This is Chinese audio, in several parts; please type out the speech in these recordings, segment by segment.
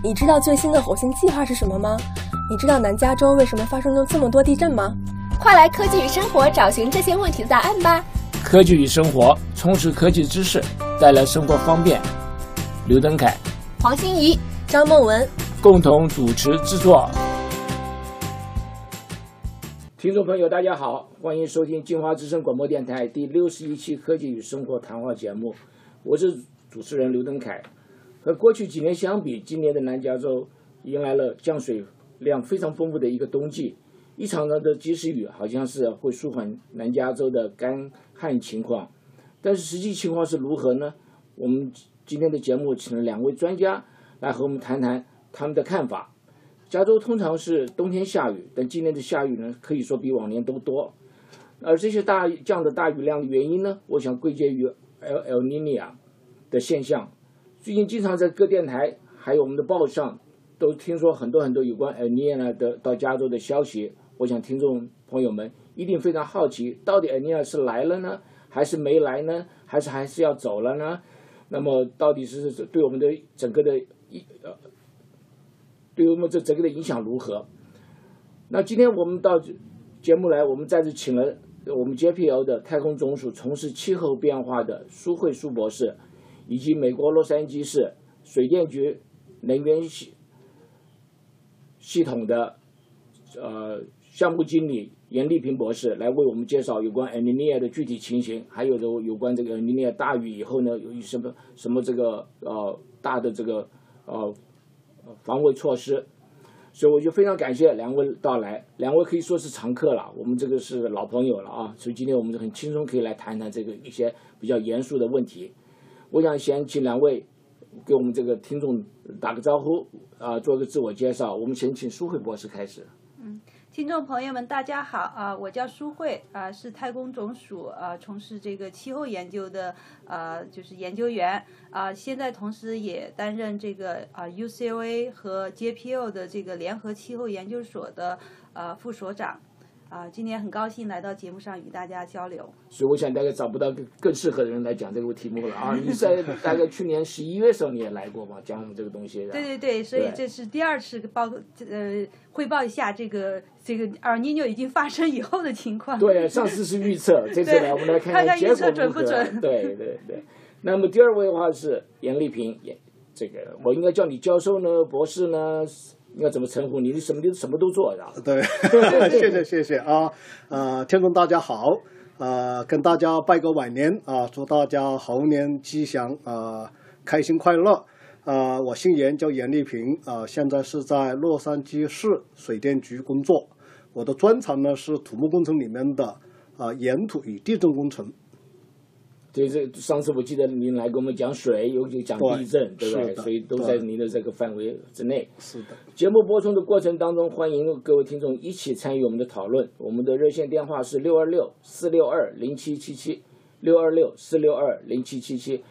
你知道最新的火星计划是什么吗？你知道南加州为什么发生了这么多地震吗？快来科技与生活找寻这些问题的答案吧！科技与生活，充实科技知识，带来生活方便。刘登凯、黄欣怡、张梦文共同主持制作。听众朋友，大家好，欢迎收听金华之声广播电台第六十一期科技与生活谈话节目，我是主持人刘登凯。和过去几年相比，今年的南加州迎来了降水量非常丰富的一个冬季。一场呢的及时雨好像是会舒缓南加州的干旱情况，但是实际情况是如何呢？我们今天的节目请了两位专家来和我们谈谈他们的看法。加州通常是冬天下雨，但今年的下雨呢，可以说比往年都多。而这些大降的大雨量的原因呢，我想归结于 El El Niño 的现象。最近经常在各电台还有我们的报上都听说很多很多有关厄尼尔的到加州的消息。我想听众朋友们一定非常好奇，到底厄尼尔是来了呢，还是没来呢，还是还是要走了呢？那么到底是对我们的整个的一呃，对我们这整个的影响如何？那今天我们到节目来，我们再次请了我们 JPL 的太空总署从事气候变化的苏慧苏博士。以及美国洛杉矶市水电局能源系系统的呃项目经理严丽萍博士来为我们介绍有关 El Niño 的具体情形，还有的有关这个 El Niño 大雨以后呢，有什么什么这个呃大的这个呃防卫措施。所以我就非常感谢两位到来，两位可以说是常客了，我们这个是老朋友了啊。所以今天我们就很轻松可以来谈谈这个一些比较严肃的问题。我想先请两位给我们这个听众打个招呼啊，做个自我介绍。我们先请苏慧博士开始。嗯，听众朋友们，大家好啊，我叫苏慧啊，是太空总署啊，从事这个气候研究的啊，就是研究员啊，现在同时也担任这个啊 UCLA 和 JPL 的这个联合气候研究所的啊副所长。啊，今天很高兴来到节目上与大家交流。所以我想大概找不到更更适合的人来讲这个题目了啊！你在大概去年十一月时候你也来过吧，讲我们这个东西。对对对，所以这是第二次报呃汇报一下这个这个尔尼纽已经发生以后的情况。对，上次是预测，这次来我们来看看结果准不准。对对对。那么第二位的话是严丽萍，也这个我应该叫你教授呢，博士呢？要怎么称呼你？你什么你什么都做，是吧？对，谢谢谢谢啊！呃，听众大家好，呃，跟大家拜个晚年啊，祝大家猴年吉祥啊，开心快乐啊！我姓严，叫严丽萍啊，现在是在洛杉矶市水电局工作。我的专长呢是土木工程里面的啊岩土与地震工程。对，这上次我记得您来给我们讲水，尤其讲地震，对不对？所以都在您的这个范围之内。是的。节目播出的过程当中，欢迎各位听众一起参与我们的讨论。我们的热线电话是六二六四六二零七七七，六二六四六二零七七七。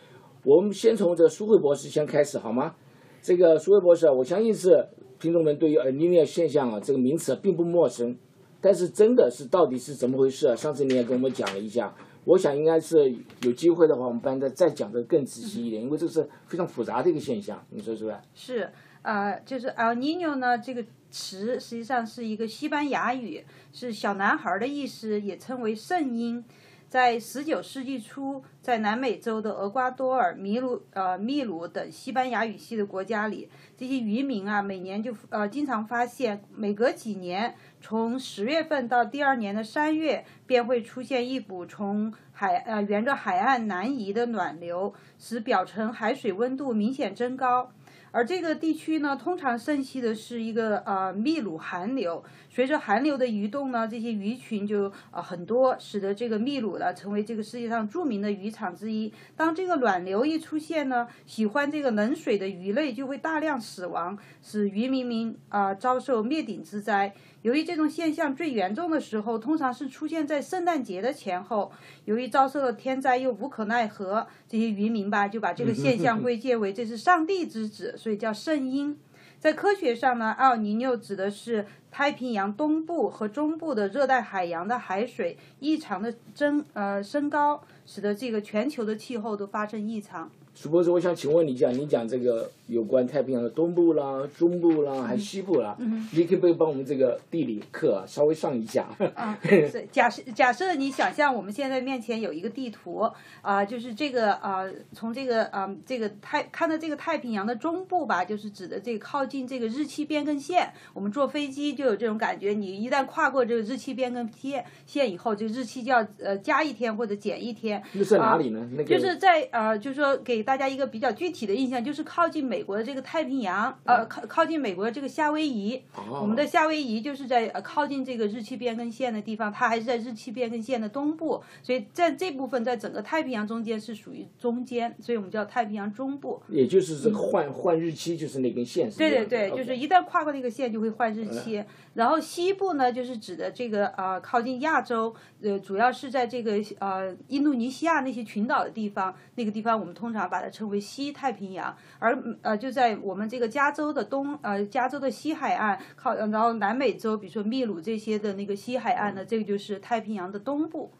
我们先从这个苏慧博士先开始好吗？这个苏慧博士，我相信是听众们对于尔尼涅现象啊这个名词并不陌生，但是真的是到底是怎么回事啊？上次你也跟我们讲了一下。我想应该是有机会的话，我们班再再讲的更仔细一点，因为这是非常复杂的一个现象，你说是吧是？是，呃，就是 El Niño 呢这个词实际上是一个西班牙语，是小男孩的意思，也称为圣婴。在十九世纪初，在南美洲的厄瓜多尔、秘鲁、呃秘鲁等西班牙语系的国家里，这些渔民啊，每年就呃经常发现，每隔几年，从十月份到第二年的三月，便会出现一股从海呃沿着海岸南移的暖流，使表层海水温度明显增高。而这个地区呢，通常盛行的是一个呃秘鲁寒流。随着寒流的移动呢，这些鱼群就呃很多，使得这个秘鲁呢成为这个世界上著名的渔场之一。当这个暖流一出现呢，喜欢这个冷水的鱼类就会大量死亡，使渔民们啊遭受灭顶之灾。由于这种现象最严重的时候，通常是出现在圣诞节的前后。由于遭受了天灾又无可奈何，这些渔民吧就把这个现象归结为这是上帝之子，所以叫圣婴。在科学上呢，奥尼诺指的是太平洋东部和中部的热带海洋的海水异常的增呃升高，使得这个全球的气候都发生异常。苏博士，我想请问你一下，你讲这个有关太平洋的东部啦、中部啦，还西部啦，你可不可以帮我们这个地理课啊稍微上一下？啊，是 假设假设你想象我们现在面前有一个地图啊、就是这个啊、从这个啊、这个太看到这个太平洋的中部吧，就是指的这个靠近这个日期变更线。我们坐飞机就有这种感觉，你一旦跨过这个日期变更线线以后，这个日期就要呃加一天或者减一天。那在哪里呢？那个就是在呃，就是说给大家一个比较具体的印象，就是靠近美国的这个太平洋，呃，靠靠近美国的这个夏威夷。哦我们的夏威夷就是在呃靠近这个日期变更线的地方，它还是在日期变更线的东部，所以在这部分在整个太平洋中间是属于中间，所以我们叫太平洋中部。也就是这个换换日期，就是那根线。对对对，就是一旦跨过那个线就会换日期。然后西部呢，就是指的这个啊、呃靠近亚洲，呃，主要是在这个呃印度尼西亚那些群岛的地方，那个地方我们通常把它称为西太平洋。而呃就在我们这个加州的东呃加州的西海岸靠，呃然后南美洲，比如说秘鲁这些的那个西海岸呢，这个就是太平洋的东部。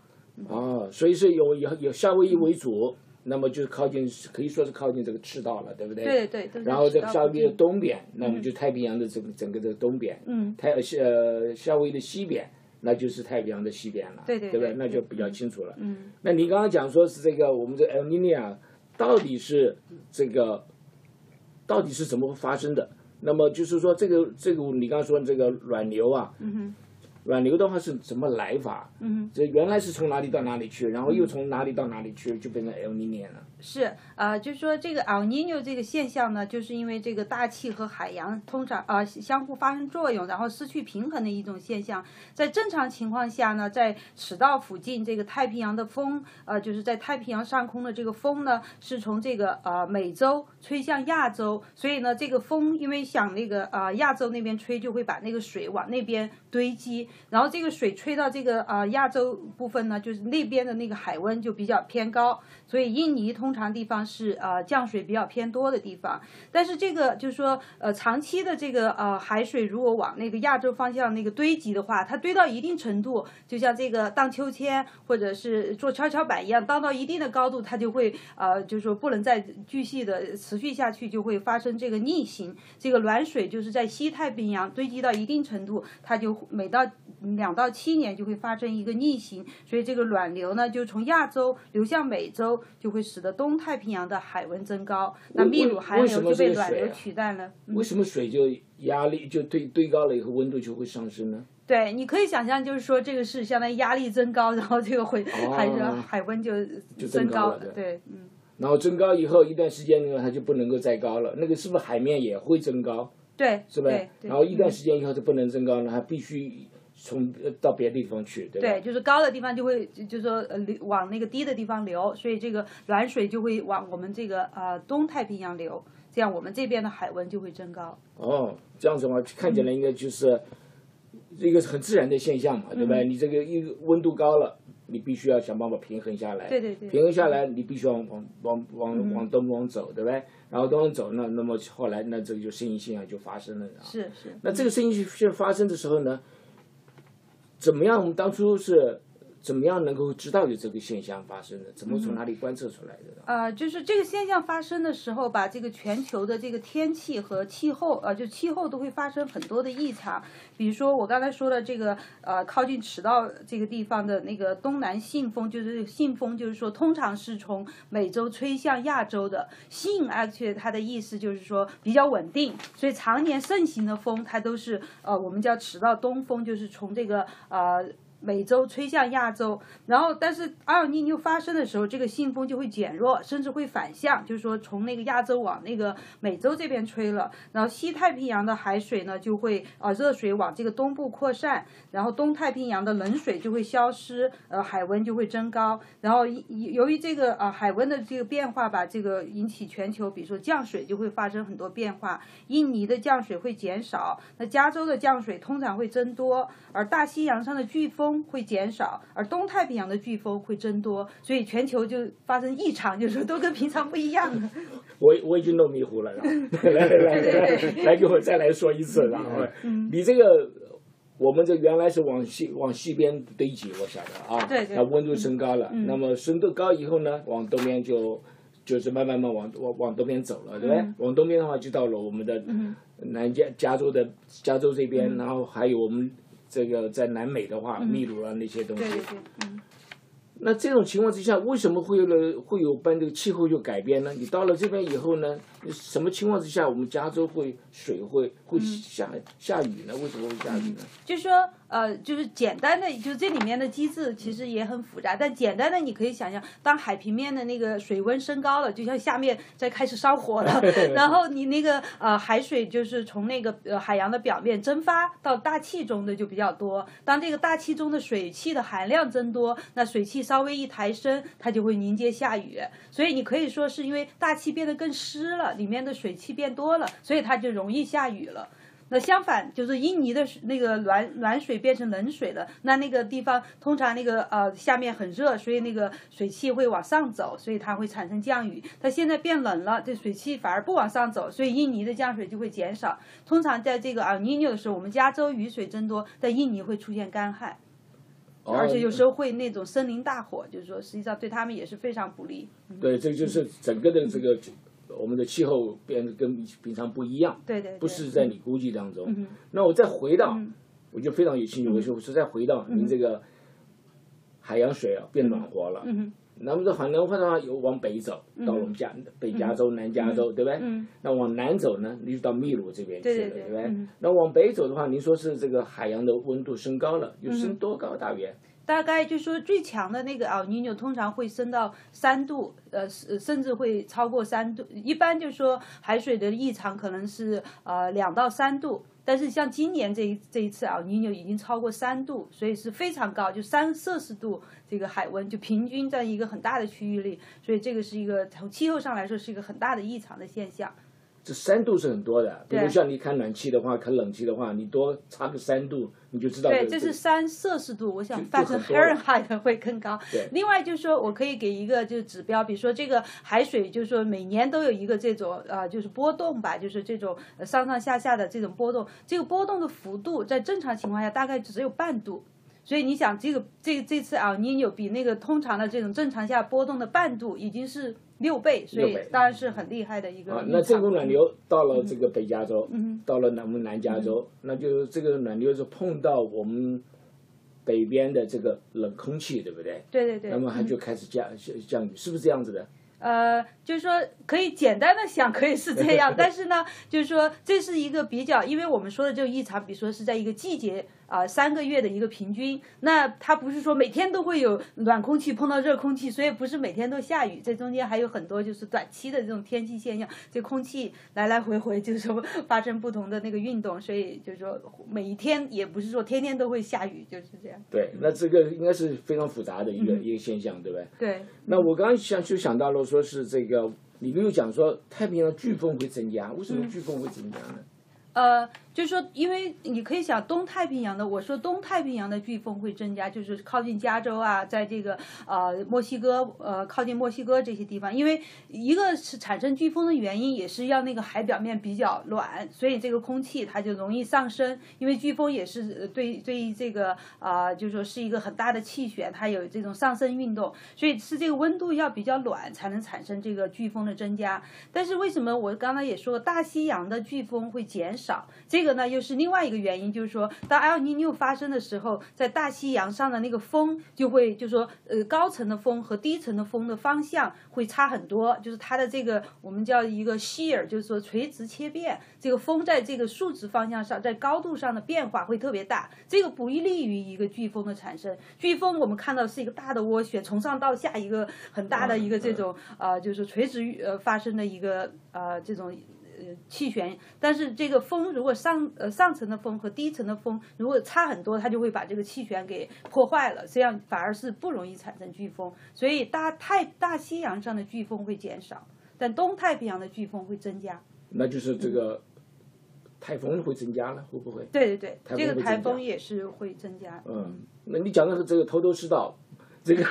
哦，所以是有有有夏威夷为主，那么就是靠近，可以说是靠近这个赤道了，对不对？对对对然后这个夏威夷的东边，那么就太平洋的整个整个的东边。嗯。太呃夏呃夏威夷的西边，那就是太平洋的西边了。对对对不对？对那就比较清楚了。嗯。那你刚刚讲说是这个我们这 El Nino 到底是这个到底是怎么发生的？那么就是说这个这个你刚刚说的这个软流啊，嗯软流的话是怎么来法？嗯哼。这原来是从哪里到哪里去，然后又从哪里到哪里去，就变成 El Nino 了。是，呃，就是说这个 El Nino 这个现象呢，就是因为这个大气和海洋通常呃相互发生作用，然后失去平衡的一种现象。在正常情况下呢，在赤道附近这个太平洋的风，呃，就是在太平洋上空的这个风呢，是从这个呃美洲吹向亚洲，所以呢，这个风因为向那个呃亚洲那边吹，就会把那个水往那边堆积，然后这个水吹到这个呃亚洲部分呢，就是那边的那个海温就比较偏高，所以印尼通通常地方是呃降水比较偏多的地方。但是这个就是说呃长期的这个呃海水如果往那个亚洲方向那个堆积的话，它堆到一定程度，就像这个荡秋千或者是做跷跷板一样，荡到一定的高度，它就会呃就是说不能再继续的持续下去，就会发生这个逆行。这个暖水就是在西太平洋堆积到一定程度，它就每到两到七年就会发生一个逆行，所以这个暖流呢就从亚洲流向美洲，就会使得东太平洋的海温增高，那秘鲁寒流就被暖流取代了。嗯为什么水就压力就堆堆高了以后温度就会上升呢？对，你可以想象，就是说这个是相当于压力增高，然后这个会海哦海温就就增高了对对，嗯，然后增高以后一段时间呢，它就不能够再高了。那个是不是海面也会增高？对，是吧对？然后一段嗯时间以后就不能增高了，它必须从呃到别的地方去，对吧？对，就是高的地方就会就就说呃流往那个低的地方流，所以这个暖水就会往我们这个呃东太平洋流，这样我们这边的海温就会增高。哦，这样子的话看起来应该就是一个很自然的现象嘛，对吧？嗯你这个一个温度高了，你必须要想办法平衡下来。对对对平衡下来，你必须往往往往嗯往东往走，对不对？然后东往走那，那么后来那这个就声音现象就发生了啊。是是。那这个声音现象发生的时候呢，怎么样？我们当初是怎么样能够知道有这个现象发生的？怎么从哪里观测出来的？呃，就是这个现象发生的时候，把这个全球的这个天气和气候，呃，就气候都会发生很多的异常。比如说我刚才说的这个，呃，靠近赤道这个地方的那个东南信风，就是信风，就是说通常是从美洲吹向亚洲的。信 actually 它的意思就是说比较稳定，所以常年盛行的风，它都是呃我们叫赤道东风，就是从这个呃。美洲吹向亚洲，然后但是阿尔尼又发生的时候，这个信风就会减弱，甚至会反向，就是说从那个亚洲往那个美洲这边吹了，然后西太平洋的海水呢就会呃热水往这个东部扩散，然后东太平洋的冷水就会消失，呃海温就会增高，然后由于这个呃海温的这个变化吧，这个引起全球比如说降水就会发生很多变化，印尼的降水会减少，那加州的降水通常会增多，而大西洋上的飓风。会减少，而东太平洋的飓风会增多，所以全球就发生异常，就是都跟平常不一样了。我我已经弄迷糊了，来来来来来，给我再来说一次，然后。你这个我们这原来是往西往西边堆积，我晓得啊，对对。那温度升高了，那么升度高以后呢，往东边就就是慢慢慢往往往东边走了，对不对？往东边的话，就到了我们的南加加州的加州这边，然后还有我们这个在南美的话，秘鲁啊那些东西。那这种情况之下，为什么会有了会有般这个气候就改变呢？你到了这边以后呢，什么情况之下我们加州会水会会下下雨呢？为什么会下雨呢？就是说。呃，就是简单的，就这里面的机制其实也很复杂，但简单的你可以想象，当海平面的那个水温升高了，就像下面在开始烧火了，然后你那个呃海水就是从那个呃海洋的表面蒸发到大气中的就比较多，当这个大气中的水汽的含量增多，那水汽稍微一抬升，它就会凝结下雨，所以你可以说是因为大气变得更湿了，里面的水汽变多了，所以它就容易下雨了。那相反，就是印尼的那个暖暖水变成冷水了，那那个地方通常那个呃下面很热，所以那个水汽会往上走，所以它会产生降雨。它现在变冷了，这水汽反而不往上走，所以印尼的降水就会减少。通常在这个尔尼纽的时候，我们加州雨水增多，在印尼会出现干旱，而且有时候会那种森林大火，就是说实际上对他们也是非常不利。对，这就是整个的这个。我们的气候变得跟平常不一样，对对，不是在你估计当中。那我再回到，我就非常有兴趣，我说我是再回到您这个海洋水啊变暖和了，那么这海洋化的话，有往北走，到我们加北加州、南加州，对不对？那往南走呢，你就到秘鲁这边去了，对不对？那往北走的话，您说是这个海洋的温度升高了，有升多高大约？大概就说最强的那个奥尼纽通常会升到三度，呃，甚至会超过三度。一般就说海水的异常可能是呃两到三度，但是像今年这一这一次奥尼纽已经超过三度，所以是非常高，就三摄氏度这个海温就平均在一个很大的区域里，所以这个是一个从气候上来说是一个很大的异常的现象。这三度是很多的，比如像你开暖气的话，开冷气的话，你多差个三度，你就知道。对，这是三摄氏度，我想发成 Fahrenheit 会更高。对。另外就是说我可以给一个就是指标，比如说这个海水，就是说每年都有一个这种呃就是波动吧，就是这种上上下下的这种波动，这个波动的幅度在正常情况下大概只有半度，所以你想这个这这次啊，你有比那个通常的这种正常下波动的半度已经是。六倍，所以当然是很厉害的一个。啊，那这股暖流到了这个北加州，到了南我们南加州，那就这个暖流是碰到我们北边的这个冷空气，对不对？对对对。那么它就开始降降雨，是不是这样子的？呃，就是说可以简单的想，可以是这样，但是呢，就是说这是一个比较，因为我们说的这个异常，比如说是在一个季节。啊，三个月的一个平均，那它不是说每天都会有暖空气碰到热空气，所以不是每天都下雨，这中间还有很多就是短期的这种天气现象，这空气来来回回就是说 发生不同的那个运动，所以就是说每一天也不是说天天都会下雨，就是这样。对，那这个应该是非常复杂的一个一个现象，对不对？对。那我刚刚想就想到了，说是这个，你没有讲说太平洋飓风会增加，为什么飓风会增加呢？呃。就是说，因为你可以想东太平洋的，我说东太平洋的飓风会增加，就是靠近加州啊，在这个呃墨西哥呃靠近墨西哥这些地方，因为一个是产生飓风的原因，也是要那个海表面比较暖，所以这个空气它就容易上升。因为飓风也是对对于这个啊，就是说是一个很大的气旋，它有这种上升运动，所以是这个温度要比较暖才能产生这个飓风的增加。但是为什么我刚才也说大西洋的飓风会减少？这个。这个呢，又是另外一个原因，就是说，当埃尔尼纽发生的时候，在大西洋上的那个风就会，就是说，呃，高层的风和低层的风的方向会差很多，就是它的这个我们叫一个 shear，就是说垂直切变，这个风在这个竖直方向上，在高度上的变化会特别大，这个不利于一个飓风的产生。飓风我们看到是一个大的涡旋，从上到下一个很大的一个这种呃，就是垂直呃发生的一个呃这种。呃，气旋，但是这个风如果上呃上层的风和低层的风如果差很多，它就会把这个气旋给破坏了，这样反而是不容易产生飓风。所以大太大西洋上的飓风会减少，但东太平洋的飓风会增加。那就是这个台风会增加了，会不会？对对对，这个台风也是会增加。嗯，那你讲的是这个头头是道。这个，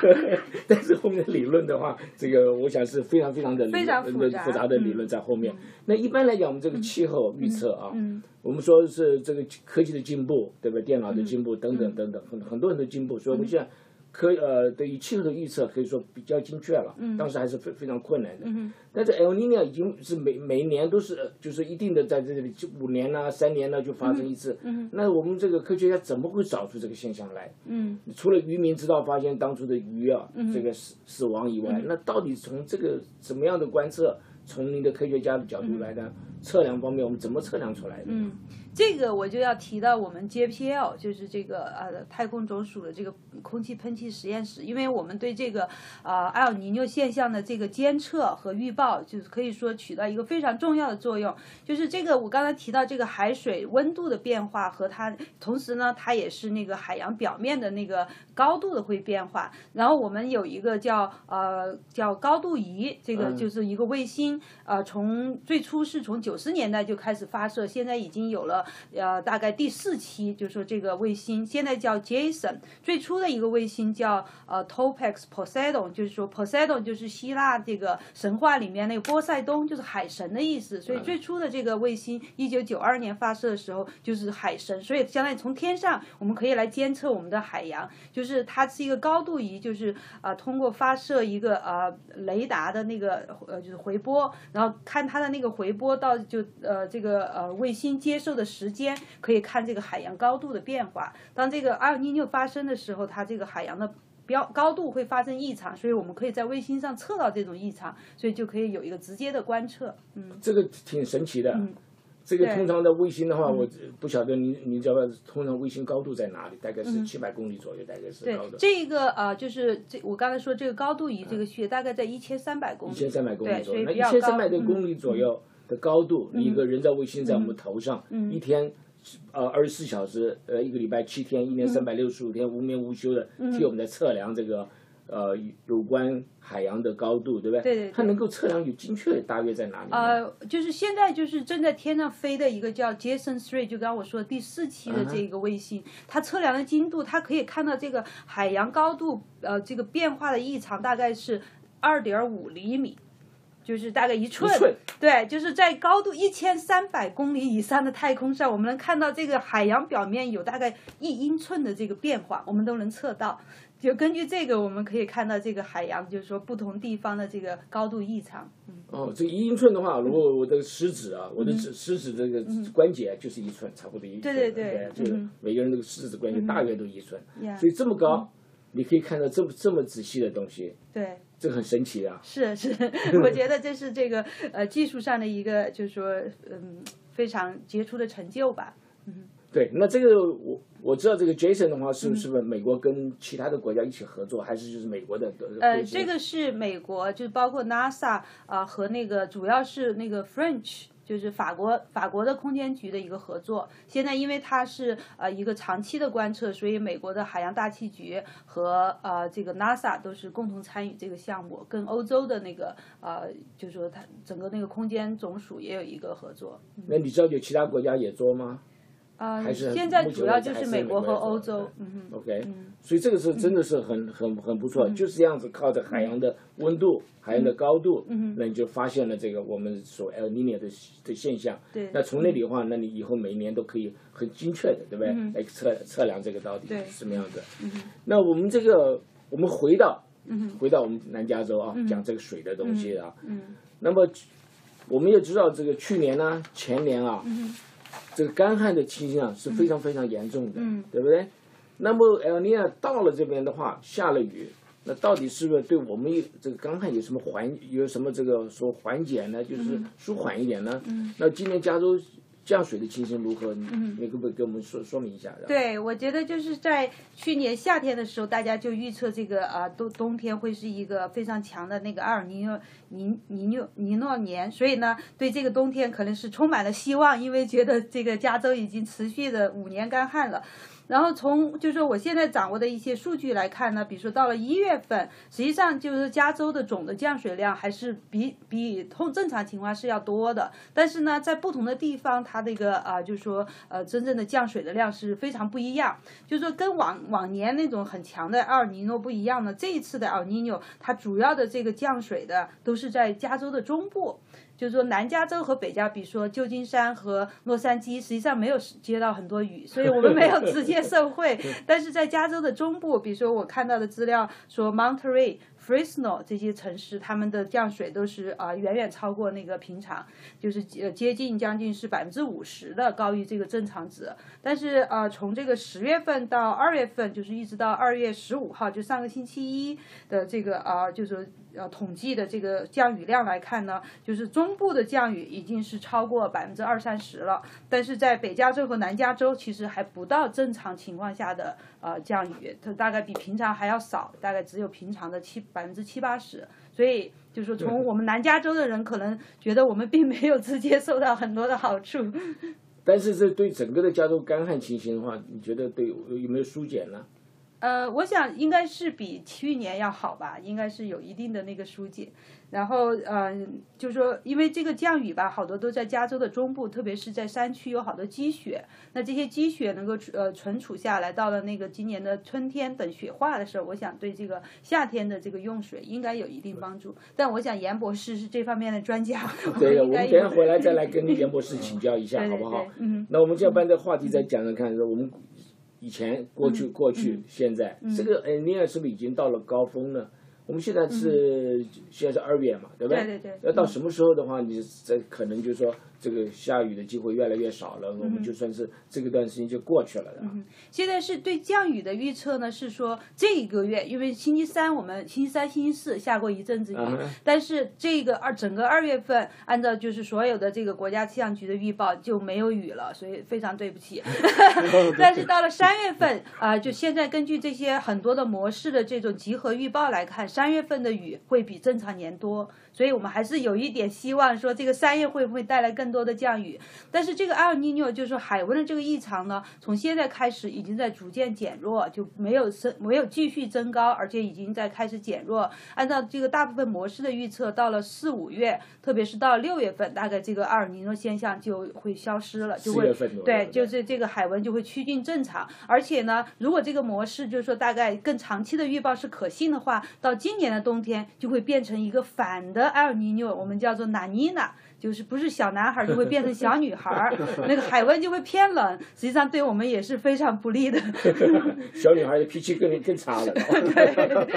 但是后面理论的话，这个我想是非常非常的非常复杂的理论在后面。那一般来讲，我们这个气候预测啊，我们说是这个科技的进步，对吧？电脑的进步等等等等，很很多人的进步，所以我们现在可呃对于气候的预测可以说比较精确了，嗯当时还是非非常困难的。嗯但是 El Nino 已经是每每一年都是呃就是一定的在这里就五年呐、三年呢就发生一次。嗯那我们这个科学家怎么会找出这个现象来？嗯除了渔民知道发现当初的鱼啊、嗯这个死死亡以外，那到底从这个怎么样的观测，从您的科学家的角度来呢、测量方面，我们怎么测量出来的？嗯，这个我就要提到我们 JPL，就是这个呃太空总署的这个空气喷气实验室，因为我们对这个呃埃尔尼诺现象的这个监测和预报，就是可以说起到一个非常重要的作用。就是这个我刚才提到这个海水温度的变化和它，同时呢，它也是那个海洋表面的那个高度的会变化。然后我们有一个叫呃叫高度仪，这个嗯就是一个卫星，呃，从最初是从九十年代就开始发射，现在已经有了呃大概第四期，就是说这个卫星现在叫 Jason，最初的一个卫星叫呃 Topex Poseidon，就是说 Poseidon 就是希腊这个神话里面那个波塞冬，就是海神的意思，所以最初的这个卫星一九九二年发射的时候就是海神，所以相当于从天上我们可以来监测我们的海洋，就是它是一个高度仪，就是啊、呃通过发射一个呃雷达的那个呃就是回波，然后看它的那个回波到就呃这个呃卫星接受的时间，可以看这个海洋高度的变化。当这个阿尔尼诺发生的时候，它这个海洋的标高度会发生异常，所以我们可以在卫星上测到这种异常，所以就可以有一个直接的观测。嗯，这个挺神奇的。这个通常的卫星的话，我不晓得你你知道通常卫星高度在哪里？大概是七百公里左右，大概是对高的，这个呃就是这我刚才说这个高度仪这个序列大概在一千三百公里，一千三百公里，左右。那一。千三百多嗯公里左右的高度，你一个人造卫星在我们头上，嗯一天。呃，二十四小时，呃，一个礼拜七天，一嗯年三百六十五天，无眠无休的替我们在测量这个呃有关海洋的高度，对不对？对对对它能够测量有精确大约在哪里？呃，就是现在就是正在天上飞的一个叫 Jason Three，就刚刚我说的第四期的这个卫星，它测量的精度，它可以看到这个海洋高度呃这个变化的异常大概是二点五厘米。就是大概一寸，一寸对，就是在高度一千三百公里以上的太空上，我们能看到这个海洋表面有大概一英寸的这个变化，我们都能测到。就根据这个，我们可以看到这个海洋，就是说不同地方的这个高度异常。嗯，哦，这个一英寸的话，如果我的食指啊，我的指食指这个关节就是一寸，差不多一寸。对对对就每个人这个食指关节大约都一寸，呀所以这么高，你可以看到这么这么仔细的东西，对。这很神奇啊。是是，我觉得这是这个呃技术上的一个，就是说嗯非常杰出的成就吧。嗯对，那这个我我知道这个 Jason 的话，是是不是美国跟其他的国家一起合作，还是就是美国的？呃，这个是美国，就是包括 NASA 啊、和那个主要是那个 French。就是法国法国的空间局的一个合作。现在因为它是呃一个长期的观测，所以美国的海洋大气局和呃这个 NASA 都是共同参与这个项目，跟欧洲的那个呃就是说它整个那个空间总署也有一个合作。那你知道有其他国家也做吗？啊、还是现在主要就是美国和欧洲嗯，嗯哼。OK，、所以这个是真的是很很很不错，就是这样子靠着海洋的温度、海洋的高度，那你就发现了这个我们所 El Nino 的的现象。对那从那里的话，那你以后每一年都可以很精确的，对不对？来测测量这个到底是什么样子。嗯那我们这个，我们回到，回到我们南加州啊，讲这个水的东西啊。嗯那么我们也知道，这个去年呢、前年啊，这个干旱的情形啊是非常非常严重的，嗯对不对？那么 El Nino 到了这边的话，下了雨，那到底是不是对我们这个干旱有什么缓有什么这个说缓解呢？就是舒缓一点呢？那今年加州降水的情形如何？你可不可以给我们说说明一下？对，我觉得就是在去年夏天的时候，大家就预测这个啊冬冬天会是一个非常强的那个阿尔尼诺尼尼诺尼诺年，所以呢，对这个冬天可能是充满了希望，因为觉得这个加州已经持续的五年干旱了。然后从就是说我现在掌握的一些数据来看呢，比如说到了一月份，实际上就是加州的总的降水量还是比比通正常情况是要多的，但是呢，在不同的地方，它这个啊、就是说呃真正的降水的量是非常不一样，就是说跟往往年那种很强的奥尔尼诺不一样呢，这一次的奥尔尼诺它主要的这个降水的都是在加州的中部。就是说南加州和北加，比如说旧金山和洛杉矶，实际上没有接到很多雨，所以我们没有直接受惠。但是在加州的中部，比如说我看到的资料说 Monterey。Fresno 这些城市，他们的降水都是啊远远超过那个平常，就是呃接近将近是百分之五十的高于这个正常值。但是呃从这个十月份到二月份，就是一直到二月十五号，就上个星期一的这个啊就是。呃，统计的这个降雨量来看呢，就是中部的降雨已经是超过百分之二三十了，但是在北加州和南加州其实还不到正常情况下的呃降雨，它大概比平常还要少，大概只有平常的七百分之七八十。所以就是从我们南加州的人可能觉得我们并没有直接受到很多的好处。但是这对整个的加州干旱情形的话，你觉得对有没有疏解呢？呃，我想应该是比去年要好吧，应该是有一定的那个疏解。然后，嗯，就是说，因为这个降雨吧，好多都在加州的中部，特别是在山区有好多积雪。那这些积雪能够呃存储下来，到了那个今年的春天等雪化的时候，我想对这个夏天的这个用水应该有一定帮助。但我想严博士是这方面的专家，对，我们等下回来再来 跟严博士请教一下，好不好？嗯。那我们就要把这话题再讲讲看，我们。以前、过去、过去、现在，这个呃，尼尔是不是已经到了高峰呢？我们现在是现在是二月嘛，对不对？对对对。要到什么时候的话，你这可能就是说。这个下雨的机会越来越少了，我们就算是这个段时间就过去了。嗯，现在是对降雨的预测呢，是说这一个月，因为星期三我们星期三、星期四下过一阵子雨，但是这个二整个二月份，按照就是所有的这个国家气象局的预报就没有雨了，所以非常对不起。但是到了三月份啊，就现在根据这些很多的模式的这种集合预报来看，三月份的雨会比正常年多。所以我们还是有一点希望，说这个三月会不会带来更多的降雨？但是这个埃尔尼诺就是说海温的这个异常呢，从现在开始已经在逐渐减弱，就没有升，没有继续增高，而且已经在开始减弱。按照这个大部分模式的预测，到了四五月，特别是到六月份，大概这个阿尔尼诺现象就会消失了，就会对，就是这个海温就会趋近正常。而且呢，如果这个模式就是说大概更长期的预报是可信的话，到今年的冬天就会变成一个反的。埃尔尼诺，我们叫做纳尼娜，就是不是小男孩就会变成小女孩，那个海温就会偏冷，实际上对我们也是非常不利的。小女孩的脾气更更差了。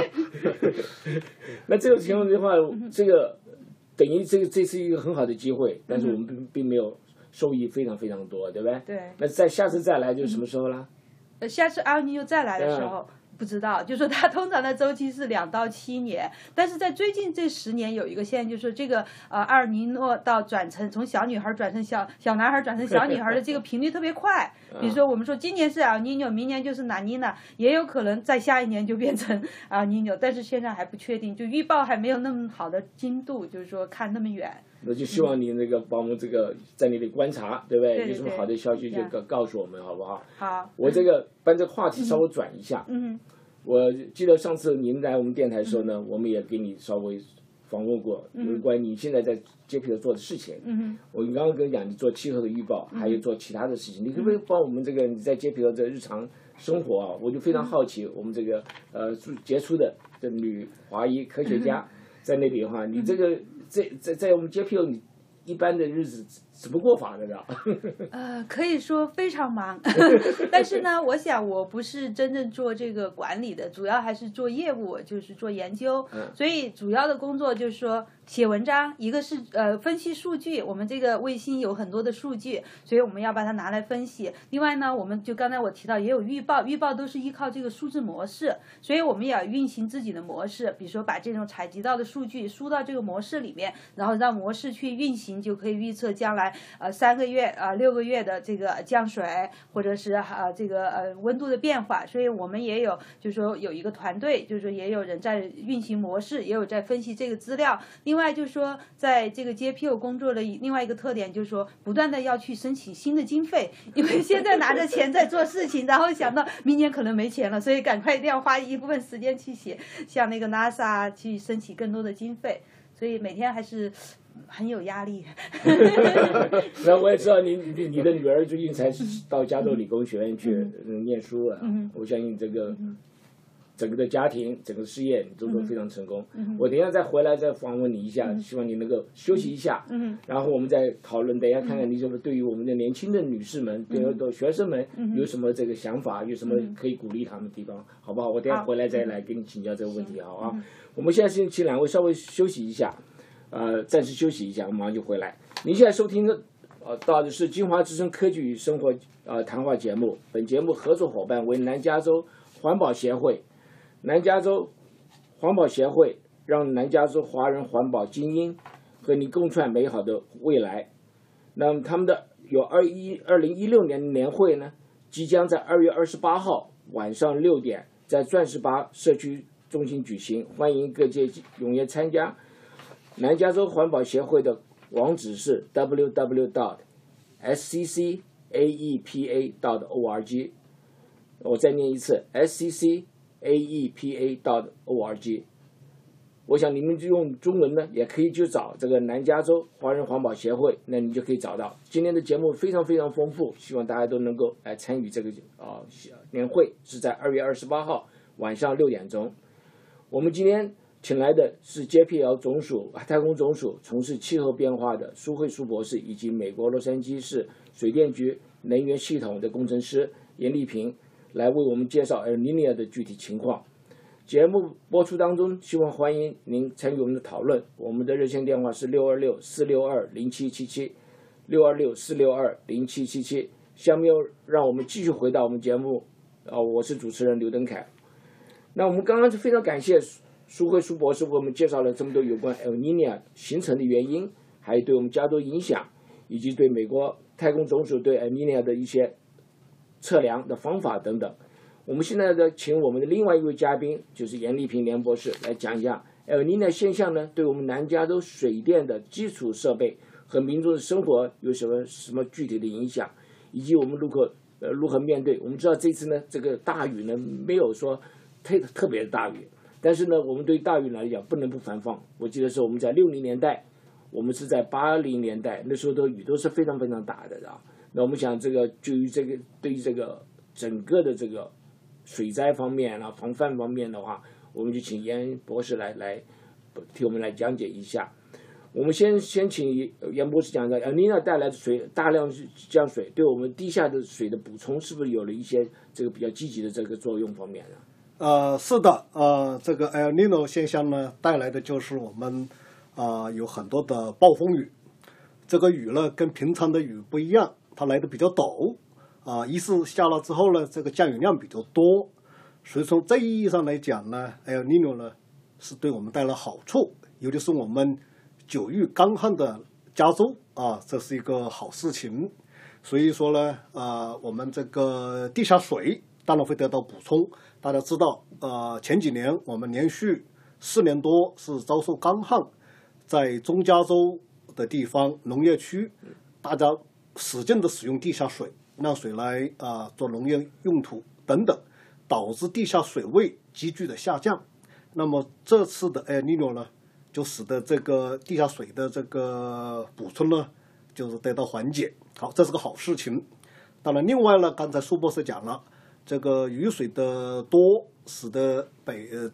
那这种情况的话，这个等于这个这是一个很好的机会，但是我们并并没有收益非常非常多，对不对？对。那在下次再来就是什么时候了？呃，下次阿尔尼纽再来的时候。不知道，就说它通常的周期是两到七年，但是在最近这十年有一个现象，就是这个呃阿尔尼诺到转成从小女孩转成小小男孩转成小女孩的这个频率特别快。比如说我们说今年是阿尼诺，明年就是纳尼娜，也有可能在下一年就变成阿尼诺，但是现在还不确定，就预报还没有那么好的精度，就是说看那么远。那就希望你那个帮我们这个在那里观察，对不对？有什么好的消息就告告诉我们，好不好？好。我这个把这个话题稍微转一下。嗯。我记得上次您来我们电台的时候呢，我们也给你稍微访问过，有关于你现在在 JPL 做的事情。嗯我刚刚跟你讲，你做气候的预报，还有做其他的事情，你可不可以帮我们这个你在 JPL 的日常生活啊？我就非常好奇，我们这个呃杰出的这女华裔科学家在那里的话，你这个在在在我们 JPL 你一般的日子。怎么过法的呢？呃，可以说非常忙，但是呢，我想我不是真正做这个管理的，主要还是做业务，就是做研究。所以主要的工作就是说写文章，一个是呃分析数据，我们这个卫星有很多的数据，所以我们要把它拿来分析。另外呢，我们就刚才我提到也有预报，预报都是依靠这个数字模式，所以我们也要运行自己的模式，比如说把这种采集到的数据输到这个模式里面，然后让模式去运行，就可以预测将来。呃，三个月啊，六个月的这个降水，或者是啊这个呃温度的变化，所以我们也有，就是说有一个团队，就是说也有人在运行模式，也有在分析这个资料。另外就是说，在这个 JPO 工作的另外一个特点就是说，不断的要去申请新的经费，因为现在拿着钱在做事情，然后想到明年可能没钱了，所以赶快一定要花一部分时间去写，像那个 NASA 去申请更多的经费，所以每天还是。很有压力。那我也知道，你你你的女儿最近才到加州理工学院去念书了。我相信这个整个的家庭、整个事业都都非常成功。我等一下再回来再访问你一下，希望你能够休息一下，嗯然后我们再讨论。等一下看看你什么对于我们的年轻的女士们、对于学生们有什么这个想法，有什么可以鼓励他们的地方，好不好？我等下回来再来跟你请教这个问题，好啊。我们现在先请两位稍微休息一下，呃，暂时休息一下，我马上就回来。您现在收听的。呃，到的是金华之声科技与生活呃谈话节目。本节目合作伙伴为南加州环保协会。南加州环保协会让南加州华人环保精英和你共创美好的未来。那么他们的有二一二零一六年年会呢，即将在二月二十八号晚上六点在钻石八社区中心举行，欢迎各界踊跃参加。南加州环保协会的。网址是 www.sccaepa.org，我再念一次 sccaepa.org。我想你们就用中文呢，也可以去找这个南加州华人环保协会，那你就可以找到。今天的节目非常非常丰富，希望大家都能够来参与这个啊年会，是在二月二十八号晚上六点钟。我们今天。请来的是 JPL 总署太空总署从事气候变化的苏慧苏博士，以及美国洛杉矶市水电局能源系统的工程师严丽萍，来为我们介绍 El Nino 的具体情况。节目播出当中，希望欢迎您参与我们的讨论。我们的热线电话是六二六四六二零七七七，六二六四六二零七七七。下面让我们继续回到我们节目。啊，我是主持人刘登凯。那我们刚刚是非常感谢。苏慧苏博士为我们介绍了这么多有关 El Nino 形成的原因，还有对我们加州影响，以及对美国太空总署对 El Nino 的一些测量的方法等等。我们现在呢，请我们的另外一位嘉宾，就是严丽萍严博士来讲一下 El Nino 现象呢，对我们南加州水电的基础设备和民众的生活有什么什么具体的影响，以及我们如何呃如何面对。我们知道这次呢，这个大雨呢，没有说特特别的大雨。但是呢，我们对大雨来讲不能不防范。我记得是我们在六零年代，我们是在八零年代，那时候的雨都是非常非常大的啊。那我们想这个，就于这个对于这个整个的这个水灾方面啊、防范方面的话，我们就请严博士来来替我们来讲解一下。我们先先请严博士讲一下，呃，尼娜带来的水大量降水，对我们地下的水的补充是不是有了一些这个比较积极的这个作用方面呢？呃，是的，呃，这个 El Nino 现象呢，带来的就是我们啊有很多的暴风雨。这个雨呢，跟平常的雨不一样，它来的比较陡啊。一是下了之后呢，这个降雨量比较多，所以从这意义上来讲呢，El Nino 呢是对我们带来好处，尤其是我们久遇干旱的加州啊，这是一个好事情。所以说呢，啊，我们这个地下水当然会得到补充。大家知道，呃，前几年我们连续四年多是遭受干旱，在中加州的地方农业区，大家使劲的使用地下水，让水来啊做农业用途等等，导致地下水位急剧的下降。那么这次的 El Nino 呢，就使得这个地下水的这个补充呢，就是得到缓解。好，这是个好事情。当然，另外呢，刚才苏博士讲了。这个雨水的多，使得北呃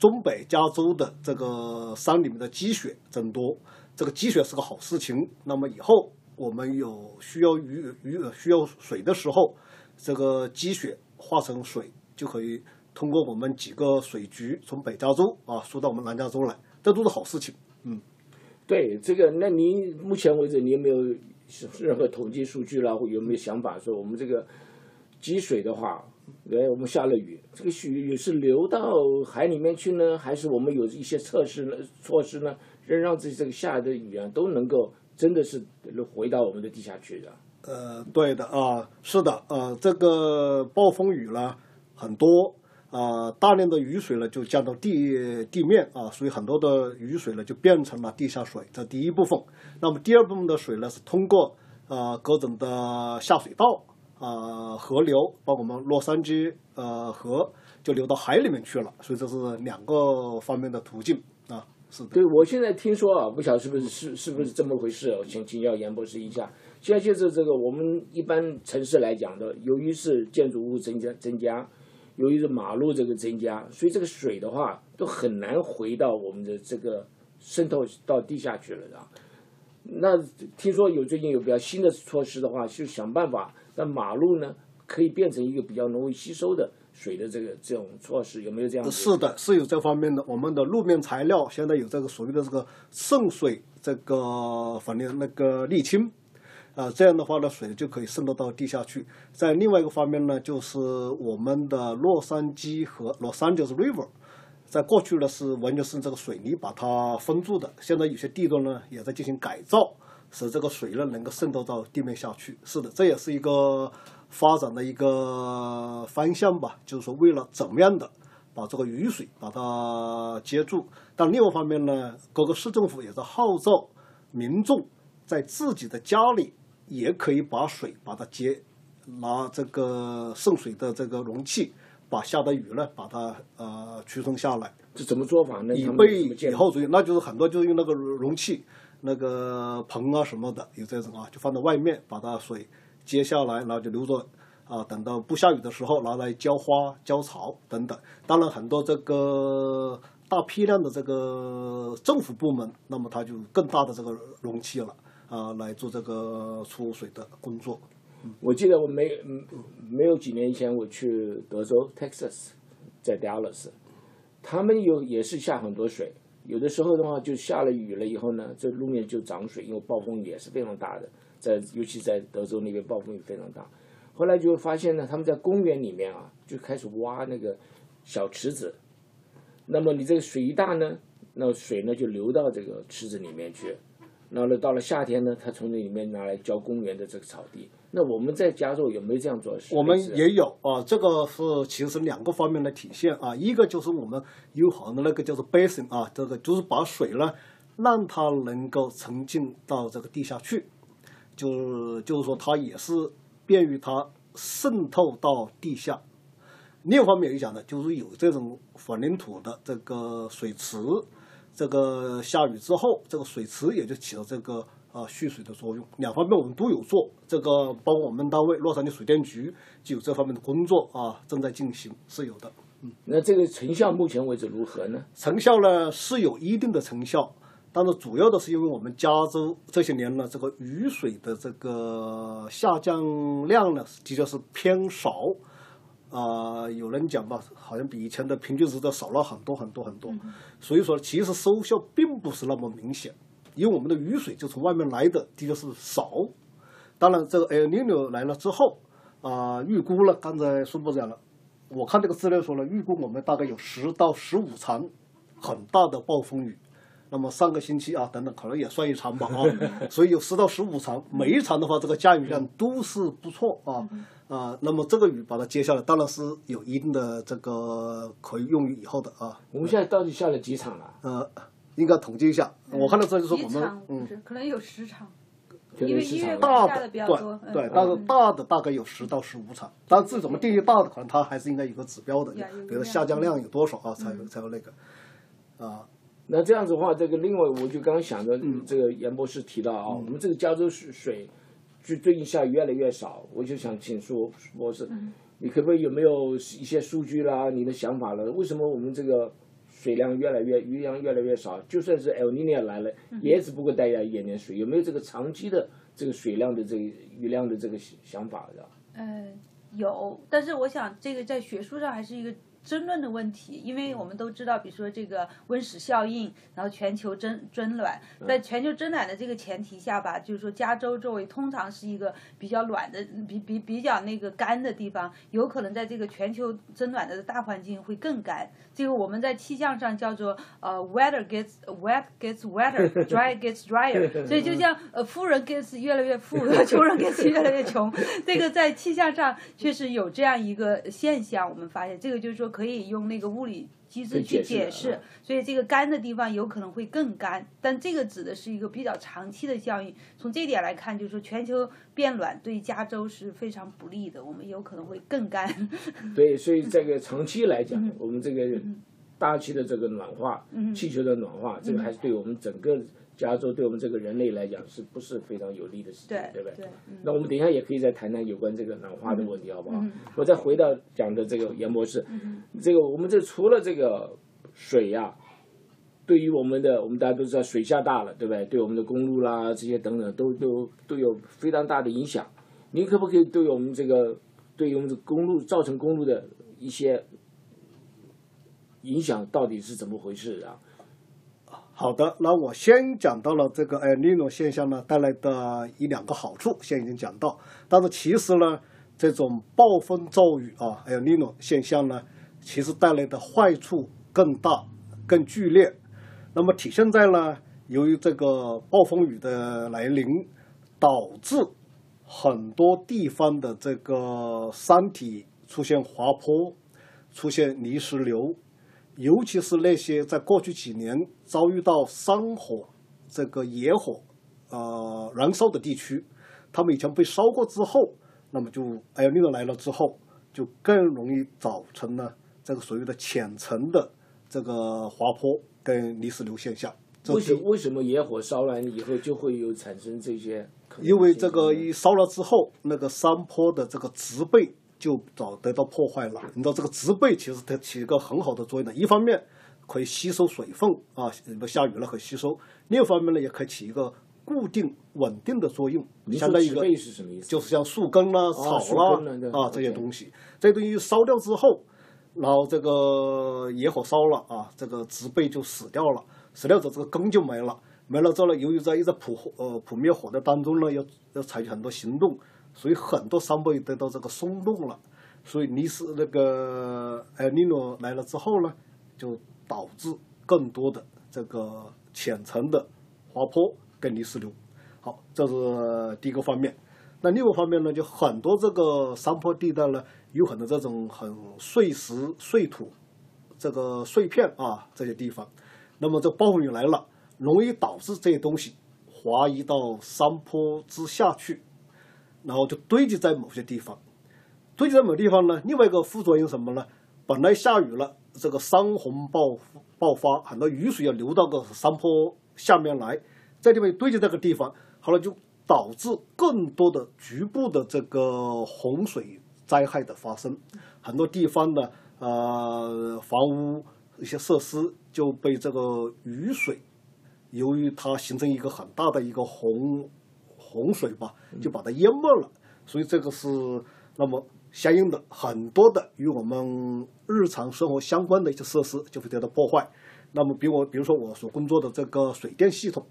中北加州的这个山里面的积雪增多，这个积雪是个好事情。那么以后我们有需要雨雨需要水的时候，这个积雪化成水，就可以通过我们几个水局从北加州啊输到我们南加州来，这都是好事情。嗯，对这个，那您目前为止，你有没有任何统计数据啦，或有没有想法说我们这个？积水的话，哎，我们下了雨，这个雨是流到海里面去呢，还是我们有一些测试呢、措施呢，让让这这个下的雨啊都能够真的是回到我们的地下去的？呃，对的啊，是的，呃，这个暴风雨呢很多啊，大量的雨水呢就降到地地面啊，所以很多的雨水呢就变成了地下水，这第一部分。那么第二部分的水呢是通过呃各种的下水道。啊，河流包括我们洛杉矶呃河就流到海里面去了，所以这是两个方面的途径啊。是的。对，我现在听说啊，不晓得是不是是是不是这么回事？我请请教严博士一下。现在就是这个我们一般城市来讲的，由于是建筑物增加增加，由于是马路这个增加，所以这个水的话都很难回到我们的这个渗透到地下去了啊。那听说有最近有比较新的措施的话，就想办法让马路呢可以变成一个比较容易吸收的水的这个这种措施，有没有这样的？是的，是有这方面的。我们的路面材料现在有这个所谓的这个渗水这个反正那个沥青。啊，这样的话呢，水就可以渗透到地下去。在另外一个方面呢，就是我们的洛杉矶河，洛杉矶 River，在过去呢是完全是这个水泥把它封住的，现在有些地段呢也在进行改造，使这个水呢能够渗透到地面下去。是的，这也是一个发展的一个方向吧，就是说为了怎么样的把这个雨水把它接住。但另外一方面呢，各个市政府也在号召民众在自己的家里。也可以把水把它接，拿这个渗水的这个容器，把下的雨呢，把它呃储存下来。这怎么做法呢？以备以后用，那就是很多就是用那个容器，那个盆啊什么的，有这种啊，就放在外面，把它水接下来，然后就留着啊，等到不下雨的时候拿来浇花、浇草等等。当然，很多这个大批量的这个政府部门，那么它就更大的这个容器了。啊，来做这个储水的工作。我记得我没没有几年前我去德州 Texas，在 Dallas，他们有也是下很多水，有的时候的话就下了雨了以后呢，这路面就涨水，因为暴风雨也是非常大的，在尤其在德州那边暴风雨非常大。后来就发现呢，他们在公园里面啊就开始挖那个小池子，那么你这个水一大呢，那水呢就流到这个池子里面去。然后呢，到了夏天呢，他从那里面拿来浇公园的这个草地。那我们在加州有没有这样做？我们也有啊，这个是其实两个方面的体现啊。一个就是我们有好的那个叫做 basin 啊，这个就是把水呢，让它能够沉进到这个地下去，就是就是说它也是便于它渗透到地下。另一方面有讲的，就是有这种混凝土的这个水池。这个下雨之后，这个水池也就起了这个啊蓄水的作用。两方面我们都有做，这个包括我们单位洛杉矶水电局就有这方面的工作啊，正在进行，是有的。嗯，那这个成效目前为止如何呢？成效呢是有一定的成效，但是主要的是因为我们加州这些年呢，这个雨水的这个下降量呢，的确是偏少。啊，有人讲吧，好像比以前的平均值都少了很多很多很多，所以说其实收效并不是那么明显，因为我们的雨水就从外面来的，的确是少。当然，这个 El Nino 来了之后，啊，预估了，刚才孙部长了，我看这个资料说了，预估我们大概有十到十五场很大的暴风雨。那么上个星期啊，等等，可能也算一场吧啊，所以有十到十五场，每一场的话，这个降雨量都是不错啊。啊，那么这个雨把它接下来，当然是有一定的这个可以用于以后的啊。我们现在到底下了几场了？呃，应该统计一下。我看到这就是我们嗯，可能有十场，因为一月大的比较多。对，但是大的大概有十到十五场。但是怎么定义大的，可能它还是应该有个指标的，比如下降量有多少啊，才有才有那个啊。那这样子的话，这个另外我就刚刚想着，这个严博士提到啊，我们这个加州水水。就最近下雨越来越少，我就想请说博士，你可不可以有没有一些数据啦？你的想法了？为什么我们这个水量越来越雨量越来越少？就算是 El Nino 来了，也只不过带来一点点水，有没有这个长期的这个水量的这个雨量的这个想法的？嗯，有，但是我想这个在学术上还是一个。争论的问题，因为我们都知道，比如说这个温室效应，然后全球增增暖，在全球增暖的这个前提下吧，就是说加州周围通常是一个比较暖的、比比比较那个干的地方，有可能在这个全球增暖的大环境会更干。这个我们在气象上叫做呃，weather gets wet gets wetter，dry gets drier。所以就像呃，富人 gets 越来越富，穷人 gets 越来越穷。这个在气象上确实有这样一个现象，我们发现这个就是说。可以用那个物理机制去解释，所以这个干的地方有可能会更干，但这个指的是一个比较长期的效应。从这点来看，就是说全球变暖对加州是非常不利的，我们有可能会更干。对，所以这个长期来讲，我们这个大气的这个暖化，气球的暖化，这个还是对我们整个加州对我们这个人类来讲是不是非常有利的事情，对不对？对嗯那我们等一下也可以再谈谈有关这个暖化的问题，好不好？嗯我再回到讲的这个严博士，这个我们这除了这个水呀、对于我们的，我们大家都知道水下大了，对不对？对我们的公路啦这些等等都都都有非常大的影响。您可不可以对我们这个对于我们的公路造成公路的一些影响到底是怎么回事啊？好的，那我先讲到了这个埃尼诺现象呢带来的一两个好处，现在已经讲到。但是其实呢，这种暴风骤雨啊，还有尼诺现象呢，其实带来的坏处更大、更剧烈。那么体现在呢，由于这个暴风雨的来临，导致很多地方的这个山体出现滑坡，出现泥石流，尤其是那些在过去几年遭遇到山火、这个野火，呃燃烧的地区，他们以前被烧过之后，那么就埃尔尼诺来了之后，就更容易造成呢这个所谓的浅层的这个滑坡跟泥石流现象。为什第为什么野火烧完以后就会有产生这些？因为这个一烧了之后，那个山坡的这个植被就早得到破坏了。你知道这个植被其实它起一个很好的作用的，一方面可以吸收水分啊，不下雨了可以吸收；另一方面呢，也可以起一个固定稳定的作用，相当于一个？就是像树根啦、草树啦根了对啊这些东西，这些东西烧掉之后，然后这个野火烧了啊，这个植被就死掉了，死掉之后这个根就没了，没了之后呢，由于在一直扑火呃扑灭火的当中呢，要要采取很多行动，所以很多山坡得到这个松动了，所以泥石那个呃尼诺来了之后呢，就导致更多的这个浅层的滑坡跟泥石流。好，这是第一个方面。那另外一方面呢，就很多这个山坡地带呢，有很多这种很碎石、碎土、这个碎片啊这些地方。那么这暴雨来了，容易导致这些东西滑移到山坡之下去，然后就堆积在某些地方。堆积在某地方呢，另外一个副作用什么呢？本来下雨了，这个山洪爆爆发，很多雨水要流到个山坡下面来，这地方堆积这个地方，后来就导致更多的局部的这个洪水灾害的发生，很多地方呢，呃，房屋一些设施就被这个雨水，由于它形成一个很大的一个洪洪水吧，就把它淹没了，所以这个是那么相应的很多的与我们日常生活相关的一些设施就会得到破坏。那么，比我比如说我所工作的这个水电系统，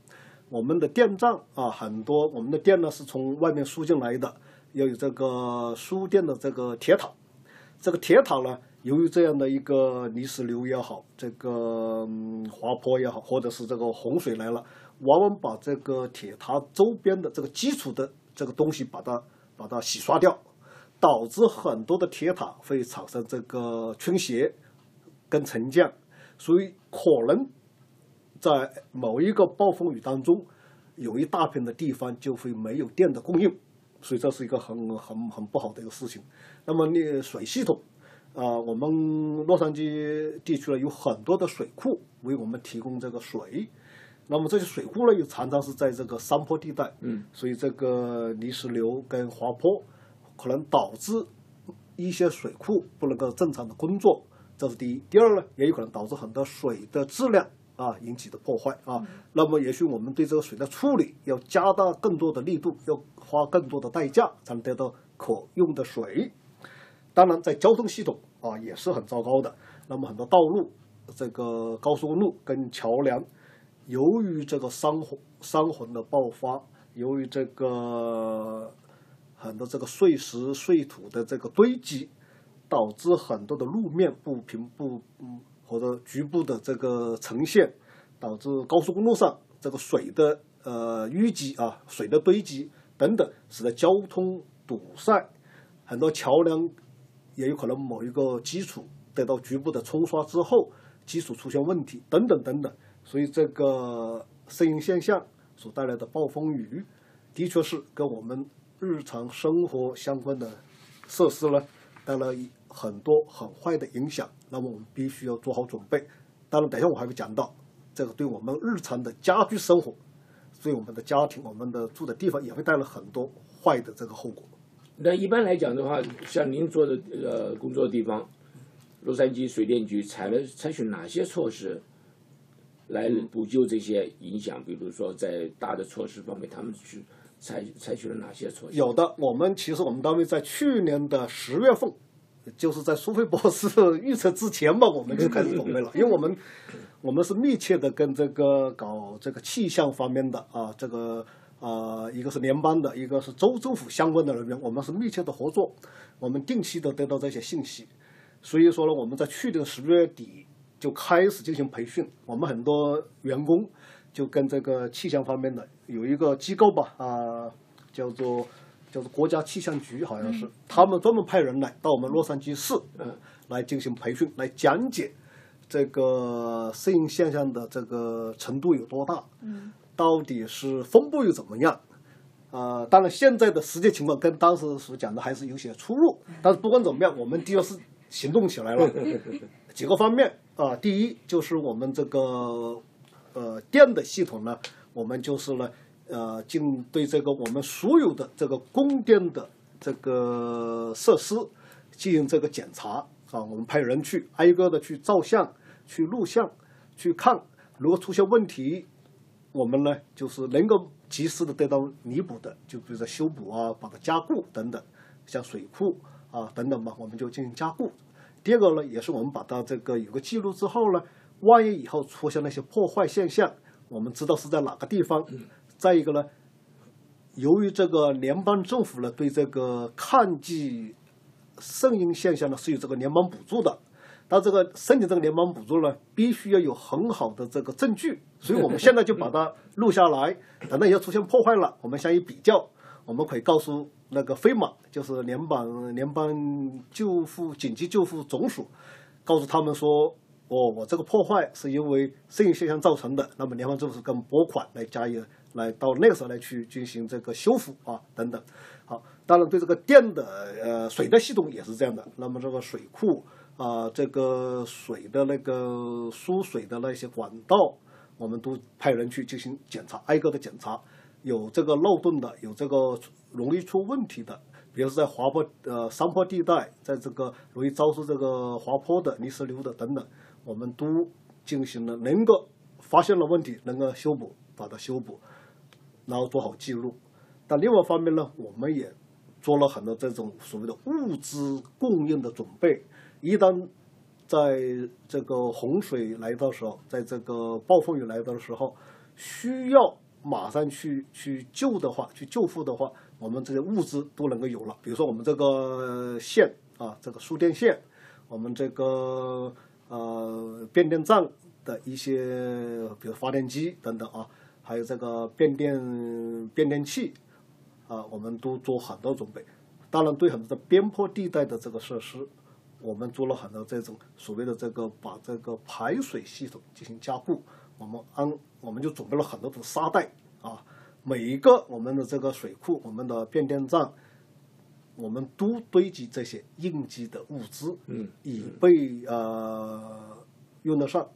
我们的电站啊，很多我们的电呢是从外面输进来的，要有这个输电的这个铁塔。这个铁塔呢，由于这样的一个泥石流也好，这个、滑坡也好，或者是这个洪水来了，往往把这个铁塔周边的这个基础的这个东西把它把它洗刷掉，导致很多的铁塔会产生这个倾斜跟沉降，所以可能在某一个暴风雨当中，有一大片的地方就会没有电的供应，所以这是一个很很很不好的一个事情。那么那水系统，啊、我们洛杉矶地区呢有很多的水库为我们提供这个水，那么这些水库呢又常常是在这个山坡地带，嗯，所以这个泥石流跟滑坡可能导致一些水库不能够正常的工作，这是第一。第二呢，也有可能导致很多水的质量啊引起的破坏啊。那么也许我们对这个水的处理要加大更多的力度，要花更多的代价才能得到可用的水。当然，在交通系统啊也是很糟糕的。那么很多道路，这个高速公路跟桥梁，由于这个山洪山洪的爆发，由于这个很多这个碎石碎土的这个堆积，导致很多的路面不平不嗯或者局部的这个呈现，导致高速公路上这个水的呃淤积啊水的堆积等等，使得交通堵塞，很多桥梁也有可能某一个基础得到局部的冲刷之后，基础出现问题等等等等，所以这个声音现象所带来的暴风雨，的确是跟我们日常生活相关的设施呢带来很多很坏的影响。那么我们必须要做好准备。当然，等一下我还会讲到这个对我们日常的家居生活对我们的家庭、我们的住的地方也会带来很多坏的这个后果。那一般来讲的话，像您做的呃工作地方，洛杉矶水电局采了采取哪些措施来补救这些影响？比如说在大的措施方面，他们去采采取了哪些措施？有的，我们其实我们单位在去年的十月份，就是在苏菲博士 预测之前吧，我们就开始准备了，因为我们我们是密切的跟这个搞这个气象方面的啊，这个啊，一个是联邦的，一个是州政府相关的人员，我们是密切的合作，我们定期的得到这些信息，所以说呢，我们在去年十月底就开始进行培训，我们很多员工就跟这个气象方面的有一个机构吧啊，叫做叫做国家气象局，好像是他们专门派人来到我们洛杉矶市，嗯，来进行培训，来讲解这个适应现象的这个程度有多大，嗯，到底是分布又怎么样？啊、当然现在的实际情况跟当时所讲的还是有些出入，但是不管怎么样，我们第二是行动起来了，几个方面啊、第一就是我们这个呃电的系统呢，我们就是呢呃进对这个我们所有的这个供电的这个设施进行这个检查啊，我们派人去挨个的去照相、去录像、去看，如果出现问题，我们呢就是能够及时的得到弥补的，就比如说修补啊，把它加固等等，像水库啊等等吧，我们就进行加固。第二个呢，也是我们把它这个有个记录之后呢，万一以后出现那些破坏现象，我们知道是在哪个地方。再一个呢，由于这个联邦政府呢对这个抗击声音现象呢是有这个联邦补助的，但这个申请这个联邦补助呢，必须要有很好的这个证据，所以我们现在就把它录下来，等到以后出现破坏了，我们相应比较，我们可以告诉那个飞马，就是联邦联邦救护紧急救护总署，告诉他们说，哦，我这个破坏是因为声音现象造成的，那么联邦政府跟拨款来加以来到那个时候来去进行这个修复啊等等。好，当然对这个电的呃水的系统也是这样的。那么这个水库啊、这个水的那个输水的那些管道，我们都派人去进行检查，挨个的检查，有这个漏洞的，有这个容易出问题的，比如在滑坡呃山坡地带，在这个容易遭受这个滑坡的、泥石流的等等，我们都进行了能够发现了问题，能够修补，把它修补，然后做好记录。但另外一方面呢，我们也做了很多这种所谓的物资供应的准备。一旦在这个洪水来的时候，在这个暴风雨来的时候，需要马上去去救的话，去救护的话，我们这些物资都能够有了。比如说我们这个线啊，这个输电线，我们这个呃变电站的一些，比如发电机等等啊，还有这个变电变电器啊，我们都做很多准备。当然，对很多的边坡地带的这个设施，我们做了很多这种所谓的这个把这个排水系统进行加固。我们安我们就准备了很多的沙袋啊，每一个我们的这个水库、我们的变电站，我们都堆积这些应急的物资，嗯，以备呃用得上。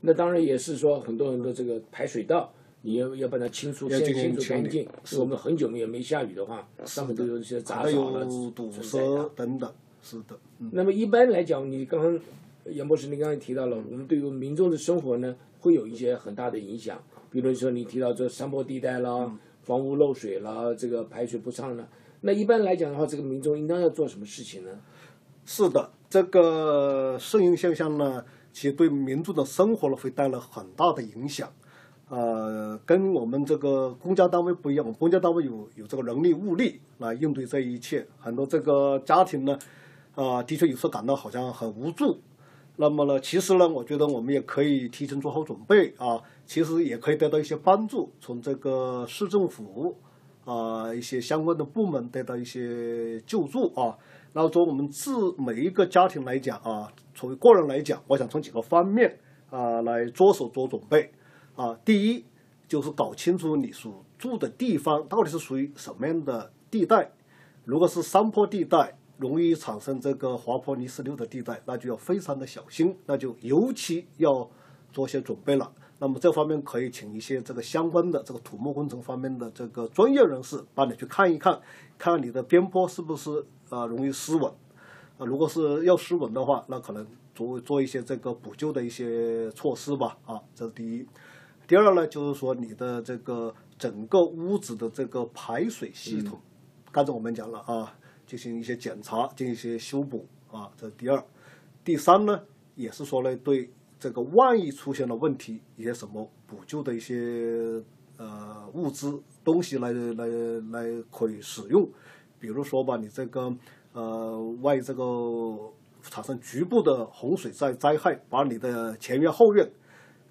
那当然也是说很多很多这个排水道，你要要把它清除，先清除干净。我们很久没有没下雨的话，上面都有一些杂还草了堵塞。等等，是的，嗯。那么一般来讲，你刚刚杨博士，你刚才提到了，我们对于民众的生活呢，会有一些很大的影响。比如说你提到这山坡地带啦，房屋漏水啦，这个排水不畅啦。那一般来讲的话，这个民众应当要做什么事情呢？是的，这个适应现象呢，其实对民众的生活呢会带来很大的影响。呃，跟我们这个公家单位不一样，我们公家单位有有这个人力物力来应对这一切。很多这个家庭呢，啊、的确有时候感到好像很无助。那么呢，其实呢，我觉得我们也可以提前做好准备啊，其实也可以得到一些帮助，从这个市政府啊、一些相关的部门得到一些救助啊。然后从我们自每一个家庭来讲啊，作为个人来讲，我想从几个方面啊来着手做准备啊。第一就是搞清楚你所住的地方到底是属于什么样的地带，如果是山坡地带，容易产生这个滑坡泥石流的地带，那就要非常的小心，那就尤其要做些准备了。那么这方面可以请一些这个相关的这个土木工程方面的这个专业人士帮你去看一看，看你的边坡是不是啊容易失稳。啊，如果是要失稳的话，那可能做做一些这个补救的一些措施吧。啊，这是第一。第二呢，就是说你的这个整个屋子的这个排水系统，刚才我们讲了啊，进行一些检查，进行一些修补啊，这是第二。第三呢，也是说呢，对这个万一出现了问题，一些什么补救的一些呃物资东西来来来可以使用，比如说吧，你这个。呃，万一这个产生局部的洪水灾灾害，把你的前院后院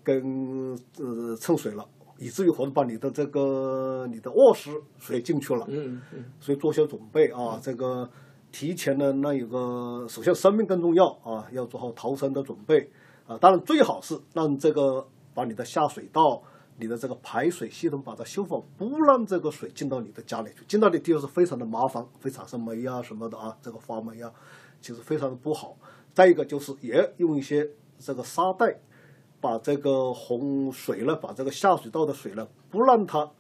跟呃蹭水了，以至于或者把你的这个你的卧室水进去了，嗯嗯，所以做些准备啊，这个提前的那有个，首先生命更重要啊，要做好逃生的准备啊，当然最好是让这个把你的下水道。你的这个排水系统把它修好，不让这个水进到你的家里去。进到你地方是非常的麻烦，会产生霉啊什么的啊，这个发霉啊，其实非常的不好。再一个就是也用一些这个沙袋，把这个洪水呢，把这个下水道的水呢，不让它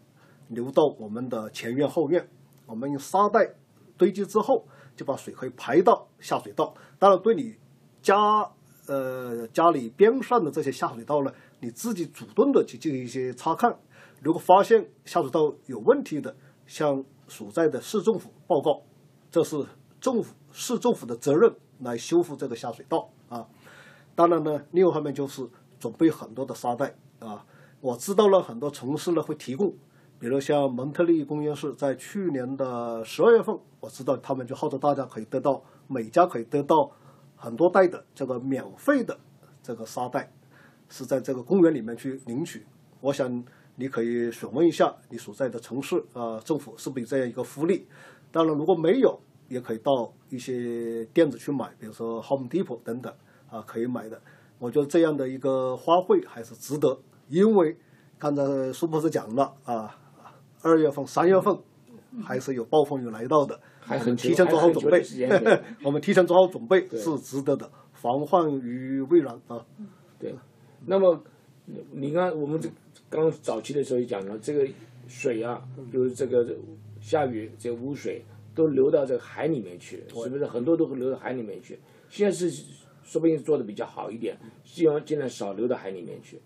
流到我们的前院后院。我们用沙袋堆积之后，就把水可以排到下水道。当然，对你家呃家里边上的这些下水道呢。你自己主动的去进行一些查看，如果发现下水道有问题的，向所在的市政府报告，这是政府市政府的责任来修复这个下水道啊。当然呢，另一方面就是准备很多的沙袋啊。我知道了很多城市呢会提供，比如像蒙特利公园市在去年的十二月份，我知道他们就号召大家可以得到每家可以得到很多袋的这个免费的这个沙袋。是在这个公园里面去领取，我想你可以询问一下你所在的城市啊，政府是不是有这样一个福利？当然，如果没有，也可以到一些店子去买，比如说 Home Depot 等等啊，可以买的。我觉得这样的一个花卉还是值得，因为刚才苏博士讲了啊，二月份、三月份还是有暴风雨来到的，还很提前做好准备。我们提前做好准备是值得的，防患于未然啊。对。那么，你看，我们这刚早期的时候也讲了，这个水啊，就是这个下雨，这污水都流到这个海里面去，是不是？很多都会流到海里面去。现在是说不定做的比较好一点，希望尽量少流到海里面去。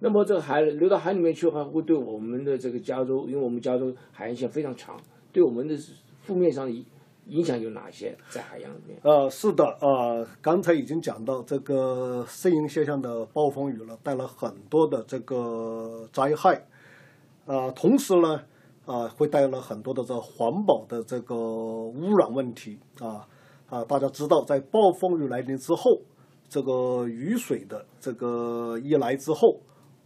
那么这个海流到海里面去的话，会对我们的这个加州，因为我们加州海岸线非常长，对我们的负面上影。影响有哪些在海洋里面？呃，是的，呃，刚才已经讲到这个圣婴现象的暴风雨了，带来很多的这个灾害，啊，同时呢，啊，会带来很多的这环保的这个污染问题，啊，啊，大家知道，在暴风雨来临之后，这个雨水的这个一来之后，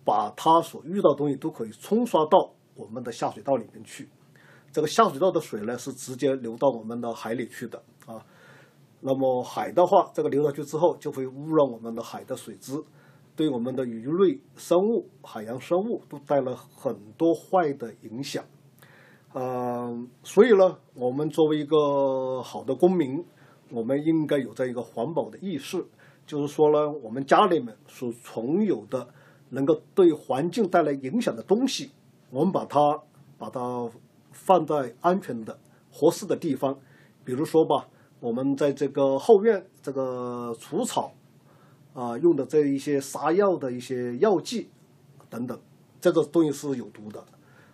把它所遇到的东西都可以冲刷到我们的下水道里面去。这个下水道的水呢，是直接流到我们的海里去的啊。那么海的话，这个流下去之后，就会污染我们的海的水质，对我们的鱼类生物、海洋生物都带来很多坏的影响。嗯，所以呢，我们作为一个好的公民，我们应该有这一个环保的意识，就是说呢，我们家里面所存有的能够对环境带来影响的东西，我们把它把它。放在安全的、合适的地方，比如说吧，我们在这个后院这个除草啊用的这一些杀药的一些药剂等等，这个东西是有毒的。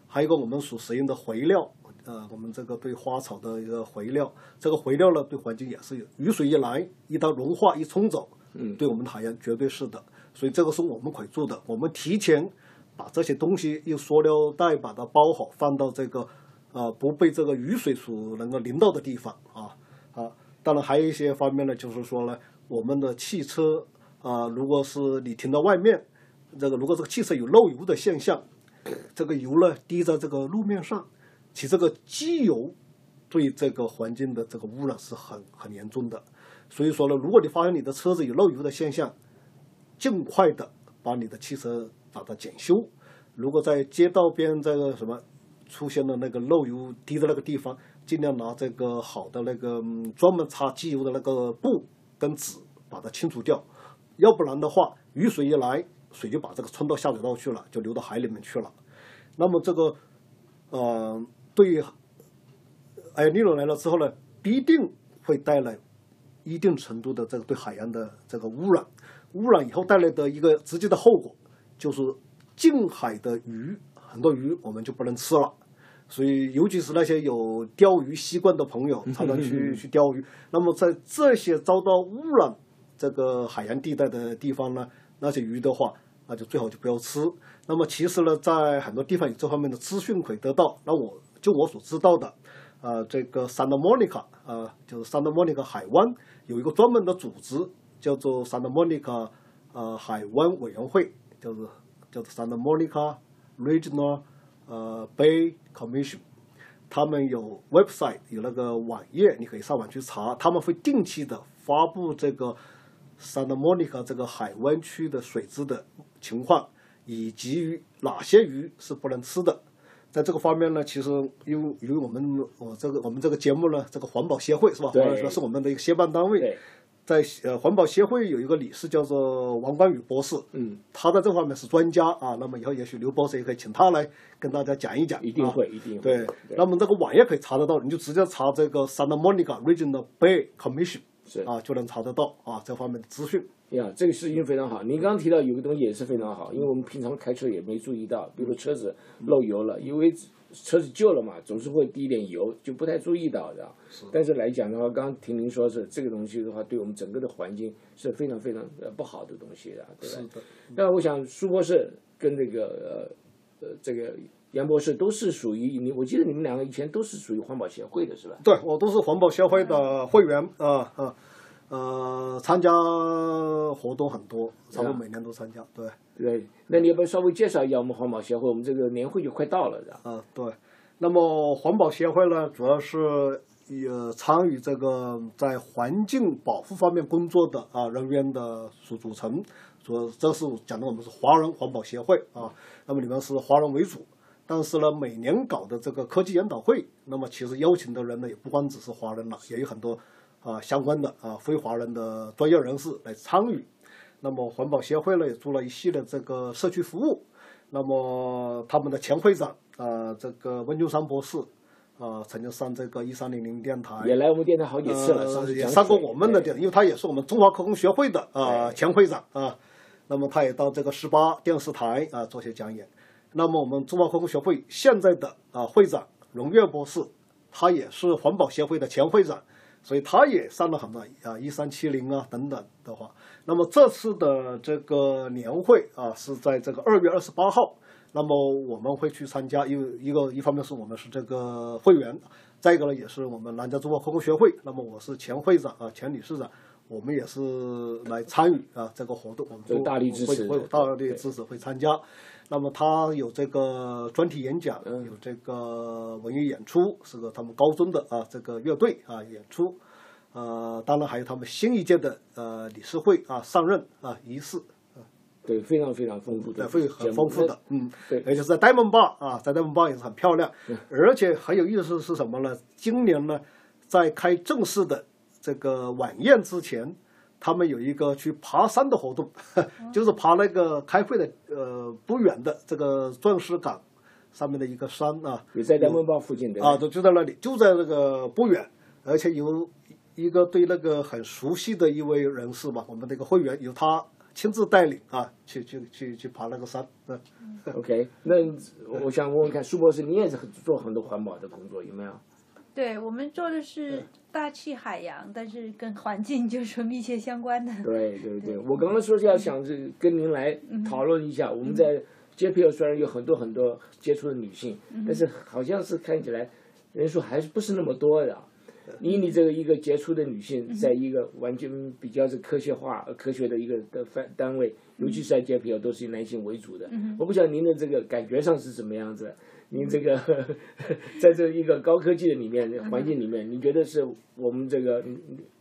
还有一个我们所使用的肥料，呃，我们这个对花草的一个肥料，这个肥料呢对环境也是有。雨水一来，一旦融化一冲走，嗯，对我们的海洋绝对是的。所以这个是我们可以做的，我们提前把这些东西用塑料袋把它包好，放到这个。啊，不被这个雨水所能够淋到的地方啊啊！当然还有一些方面呢，就是说呢，我们的汽车啊，如果是你停到外面，这个如果这个汽车有漏油的现象，这个油呢滴在这个路面上，其实这个机油对这个环境的这个污染是很很严重的。所以说呢，如果你发现你的车子有漏油的现象，尽快的把你的汽车把它检修。如果在街道边这个什么。出现了那个漏油滴的那个地方，尽量拿这个好的那个专门擦机油的那个布跟纸把它清除掉，要不然的话，雨水一来，水就把这个冲到下水道去了，就流到海里面去了。那么这个呃，对于埃尼诺来了之后呢，必定会带来一定程度的这个对海洋的这个污染。污染以后带来的一个直接的后果，就是近海的鱼很多鱼我们就不能吃了。所以，尤其是那些有钓鱼习惯的朋友，常常去去钓鱼。那么，在这些遭到污染这个海洋地带的地方呢，那些鱼的话，那就最好就不要吃。那么，其实呢，在很多地方有这方面的资讯可以得到。那我就我所知道的，呃，这个 Santa Monica，呃，就是 Santa Monica 海湾有一个专门的组织，叫做 Santa Monica 呃海湾委员会，就是叫做 Santa Monica Regional 呃 Bay Commission，他们有 website 有那个网页，你可以上网去查。他们会定期的发布这个 Santa Monica 这个海湾区的水质的情况，以及哪些鱼是不能吃的。在这个方面呢，其实因为因为我们我这个我们这个节目呢，这个环保协会是吧？对或者说是我们的一个协办单位，在呃环保协会有一个理事叫做王冠宇博士，嗯，他在这方面是专家啊。那么以后也许刘博士也可以请他来跟大家讲一讲，一定会啊一定会对对，那么这个网页可以查得到，你就直接查这个 Santa Monica Regional Bay Commission 是啊，就能查得到啊这方面的资讯。呀，这个事情非常好。您刚刚提到有个东西也是非常好，因为我们平常开车也没注意到，比如车子漏油了，因为车子旧了嘛，总是会滴一点油，就不太注意到的。但是来讲的话，刚刚听您说是这个东西的话，对我们整个的环境是非常非常呃不好的东西的，对吧？的，那我想苏博士跟这个呃呃这个杨博士都是属于你，我记得你们两个以前都是属于环保协会的是吧？对我都是环保协会的会员啊啊呃，参加活动很多，差不多每年都参加。对对，那你要不要稍微介绍一下我们环保协会？我们这个年会就快到了，是吧？啊对。那么环保协会呢，主要是呃参与这个在环境保护方面工作的啊人员的组组成。主这是讲的我们是华人环保协会啊，那么里面是华人为主。但是呢，每年搞的这个科技研讨会，那么其实邀请的人呢，也不光只是华人了，也有很多啊相关的啊非华人的专业人士来参与。那么环保协会呢，也做了一系列这个社区服务。那么他们的前会长啊、这个温秋山博士啊、曾经上这个一三零零电台，也来我们电台好几次了，也上过我们的电台，因为他也是我们中华科工学会的啊、对前会长啊。那么他也到这个十八电视台啊做些讲演。那么我们中华科工学会现在的啊会长荣岳博士，他也是环保协会的前会长，所以他也上了很多啊一三七零啊等等的话。那么这次的这个年会啊是在这个二月二十八号。那么我们会去参加，因为一个一方面是我们是这个会员，再一个呢也是我们南加中国科工学会。那么我是前会长啊，前理事长，我们也是来参与啊这个活动，我们大力支持会会有大力支持会参加。那么他有这个专题演讲，嗯。有这个文艺演出，是个他们高中的啊这个乐队啊演出，呃，当然还有他们新一届的呃理事会啊上任啊仪式，对，非常非常丰富，的，会很丰富的，嗯，对。而且是在呆萌坝啊，在呆萌坝也是很漂亮，而且很有意思是什么呢？今年呢，在开正式的这个晚宴之前，他们有一个去爬山的活动，就是爬那个开会的呃不远的这个钻石港上面的一个山啊，也在南门坝附近对吧啊，就就在那里，就在那个不远，而且有一个对那个很熟悉的一位人士吧，我们那个会员由他亲自带领啊，去去去去爬那个山，嗯。OK，那我想问问看，苏博士，你也是很做很多环保的工作，有没有？对我们做的是大气海洋，但是跟环境就是说密切相关的。对对对，我刚刚说是要想着跟您来讨论一下，我们在 JPL 虽然有很多很多接触的女性，但是好像是看起来人数还是不是那么多的。以你这个一个杰出的女性，在一个完全比较是科学化、呃科学的一个的范单位，尤其是在 JPL 都是以男性为主的。我不晓得您的这个感觉上是怎么样子？您这个在这一个高科技的里面环境里面，你觉得是我们这个女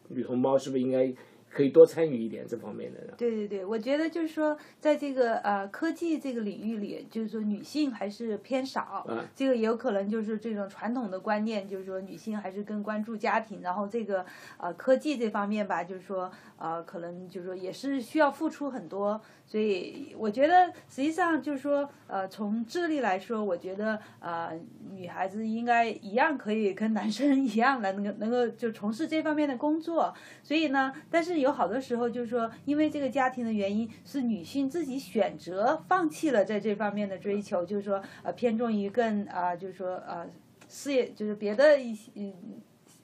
女同胞是不是应该可以多参与一点这方面的呢？对对对，我觉得就是说，在这个呃科技这个领域里，就是说女性还是偏少，嗯这个也有可能就是这种传统的观念，就是说女性还是更关注家庭，然后这个呃科技这方面吧，就是说呃可能就是说也是需要付出很多，所以我觉得实际上就是说呃从智力来说，我觉得呃女孩子应该一样可以跟男生一样来能够能够就从事这方面的工作，所以呢，但是有好多时候就是说，因为这个家庭的原因，是女性自己选择放弃了在这方面的追求，就是说呃偏重于更啊、就是说呃事业就是别的一些嗯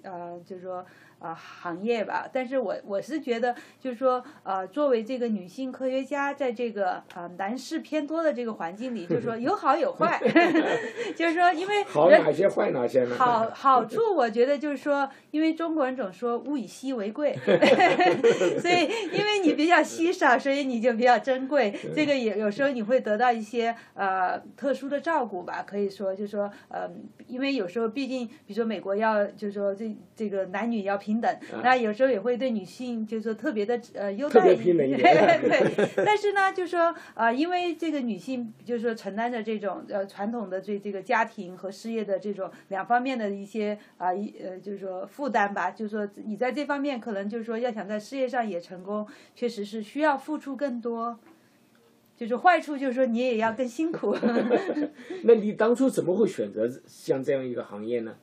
呃就是说。啊、行业吧，但是我我是觉得，就是说，呃，作为这个女性科学家，在这个呃男士偏多的这个环境里，就是说 有好有坏，就是说，因为人好哪些，坏哪些呢？好好处，我觉得就是说，因为中国人总说物以稀为贵，所以因为你比较稀少，所以你就比较珍贵。这个也有时候你会得到一些呃特殊的照顾吧，可以说就是说呃，因为有时候毕竟，比如说美国要就是说这这个男女要平等，那有时候也会对女性就是说特别的呃优待平等一点对，但是呢，就是说呃，因为这个女性就是说承担着这种呃传统的这这个家庭和事业的这种两方面的一些啊一呃就是说负担吧，就是说你在这方面可能就是说要想在事业上也成功，确实是需要付出更多。就是坏处，就是说你也要更辛苦。那你当初怎么会选择像这样一个行业呢？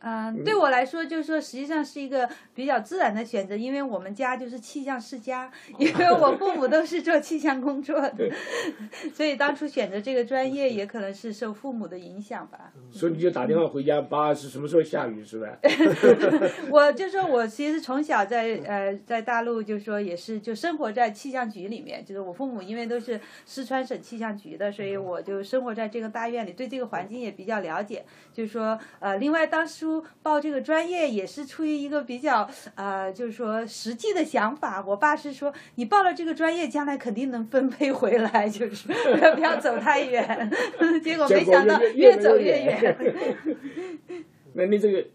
嗯，对我来说，就是说，实际上是一个比较自然的选择，因为我们家就是气象世家，因为我父母都是做气象工作的，所以当初选择这个专业，也可能是受父母的影响吧。所以你就打电话回家，爸是什么时候下雨是吧？我就说，我其实从小在呃在大陆，就说也是就生活在气象局里面，就是我父母因为都是四川省气象局的，所以我就生活在这个大院里，对这个环境也比较了解。就是说，呃，另外当初报这个专业也是出于一个比较呃，就是说实际的想法。我爸是说，你报了这个专业，将来肯定能分配回来，就是不要走太远。结果没想到越越走越越远。那你这个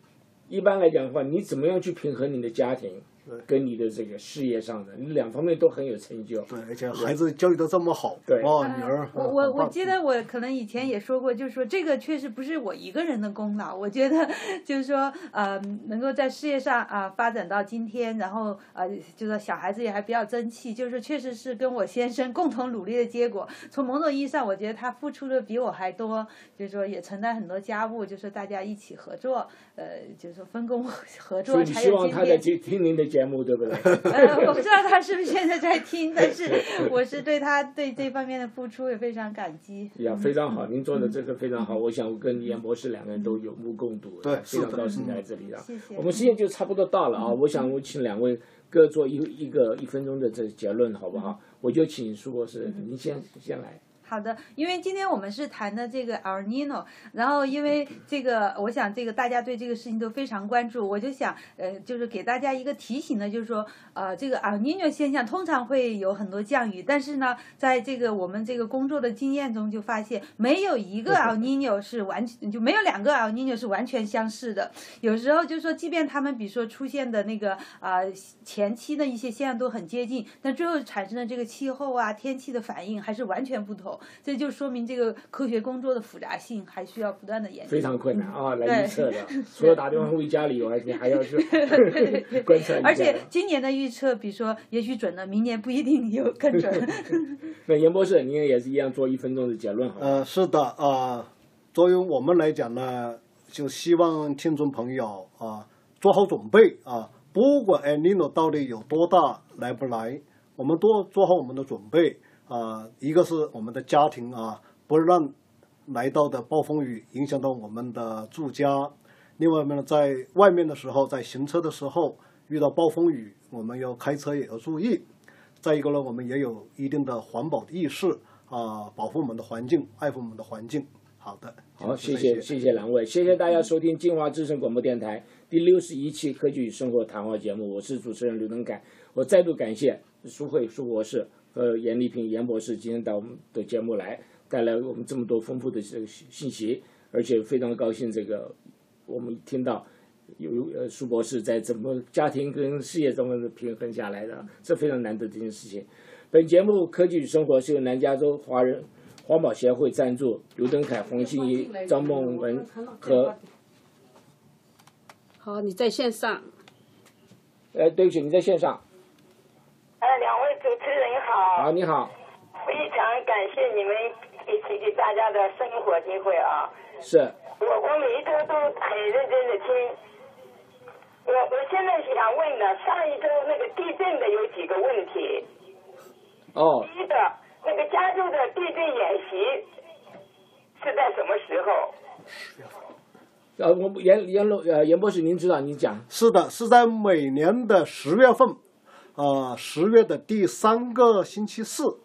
一般来讲的话，你怎么样去平衡你的家庭跟你的这个事业上的？你两方面都很有成就。对，而且孩子教育的这么好，对哦，女儿，我我我记得我可能以前也说过，就是说这个确实不是我一个人的功劳。我觉得就是说，呃，能够在事业上啊、发展到今天，然后呃，就是说小孩子也还比较争气，就是确实是跟我先生共同努力的结果。从某种意义上，我觉得他付出的比我还多，就是说也承担很多家务，就是大家一起合作，呃，就是说分工合作希望他在有今天。听听您的节目，对不对？呃，我不知道他是不是现在在听，但是我是对他对这方面的付出也非常感激。呀，非常好，您做的这个非常好。我想我跟严博士两个人都有目共睹，对非常高兴在这里啊谢谢。我们时间就差不多到了啊，我想我请两位各做一一个一分钟的这个结论，好不好？我就请苏博士，您先先来。好的，因为今天我们是谈的这个 El Nino，然后因为这个，我想这个大家对这个事情都非常关注，我就想呃，就是给大家一个提醒呢，就是说呃，这个 El Nino 现象通常会有很多降雨，但是呢，在这个我们这个工作的经验中就发现，没有一个 El Nino 是完全就没有两个 El Nino 是完全相似的，有时候就是说，即便他们比如说出现的那个啊、前期的一些现象都很接近，但最后产生的这个气候啊、天气的反应还是完全不同。这就说明这个科学工作的复杂性还需要不断的研究。非常困难啊，来预测的。除了打电话回家里以外，你还要去观察一下。而且 今年的预测，比如说也许准了，明年不一定有更准。那严博士，您也是一样做一分钟的结论，好？呃，是的啊、作为我们来讲呢，就希望听众朋友啊、做好准备啊，不管 El Nino 到底有多大来不来，我们都做好我们的准备啊、一个是我们的家庭啊，不让来到的暴风雨影响到我们的住家。另外呢，在外面的时候，在行车的时候遇到暴风雨，我们要开车也要注意。再一个呢，我们也有一定的环保的意识啊，保护我们的环境，爱护我们的环境。好的，好，谢谢谢谢两位，谢谢大家收听金华之声广播电台第六十一期科技与生活谈话节目，我是主持人刘能凯。我再度感谢苏慧苏博士和严丽萍严博士今天到我们的节目来，带来我们这么多丰富的这个信信息，而且非常高兴这个我们听到有呃苏博士在怎么家庭跟事业中的平衡下来的，这非常难得的一件事情。本节目《科技与生活》是由南加州华人环保协会赞助，刘登凯、黄欣怡、张梦文和好，你在线上。呃，对不起，你在线上。呃，两位主持人好。好，你好。非常感谢你们一起给大家的生活机会啊。是。我我每一周都很认真的听。我我现在想问的，上一周那个地震的有几个问题。哦。第一个，那个加州的地震演习是在什么时候？十月份。呃，我们严严龙呃严博士，您知道？您讲。是的，是在每年的十月份，啊，十月的第三个星期四。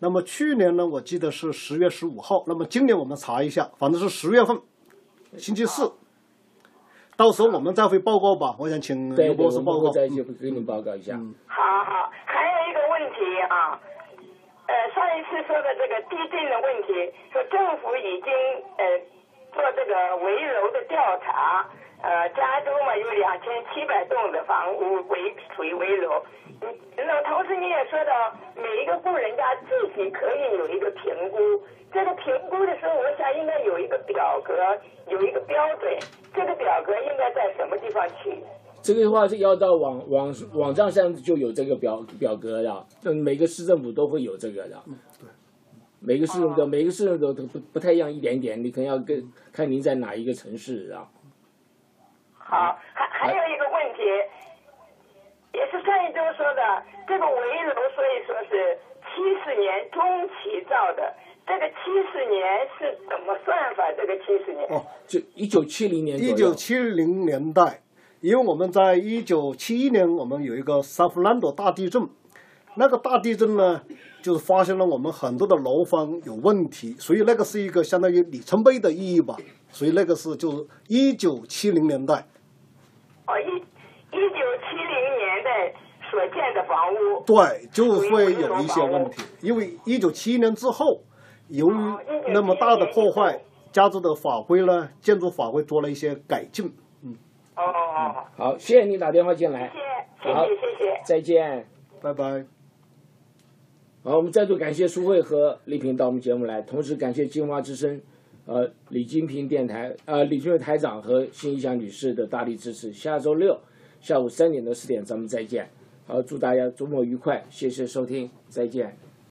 那么去年呢，我记得是十月十五号。那么今年我们查一下，反正是十月份，星期四。到时候我们再会报告吧。我想请刘博士报告。再就给你报告一下。好好，还有一个问题啊，呃，上一次说的这个地震的问题，说政府已经呃。做这个围楼的调查，呃，加州嘛有两千七百栋的房屋围属于围楼，嗯，那同时你也说到每一个户人家自己可以有一个评估，这个评估的时候，我想应该有一个表格，有一个标准，这个表格应该在什么地方去？这个的话是要到网网网站上就有这个表表格的，嗯，每个市政府都会有这个的。嗯对。每个市政都每个市政都都不不太一样，一点点，你可能要跟看您在哪一个城市啊。好，还还有一个问题，也是上一周说的，这个围楼，所以说是七十年中期造的，这个七十年是怎么算法？这个七十年？哦，就一九七零年一九七零年代，因为我们在一九七一年，我们有一个萨弗兰多大地震，那个大地震呢。就是发现了我们很多的楼房有问题，所以那个是一个相当于里程碑的意义吧。所以那个是就是一九七零年代。哦，一一九七零年代所建的房屋。对，就会有一些问题，因为一九七一年之后，由于那么大的破坏，加州的法规呢，建筑法规做了一些改进。嗯。哦。好，谢谢你打电话进来。谢谢，谢谢，谢谢。再见。拜拜。好，我们再度感谢苏慧和丽萍到我们节目来，同时感谢金华之声，呃，李金平电台，呃，李俊台长和辛一祥女士的大力支持。下周六下午三点到四点，咱们再见。好，祝大家周末愉快，谢谢收听，再见。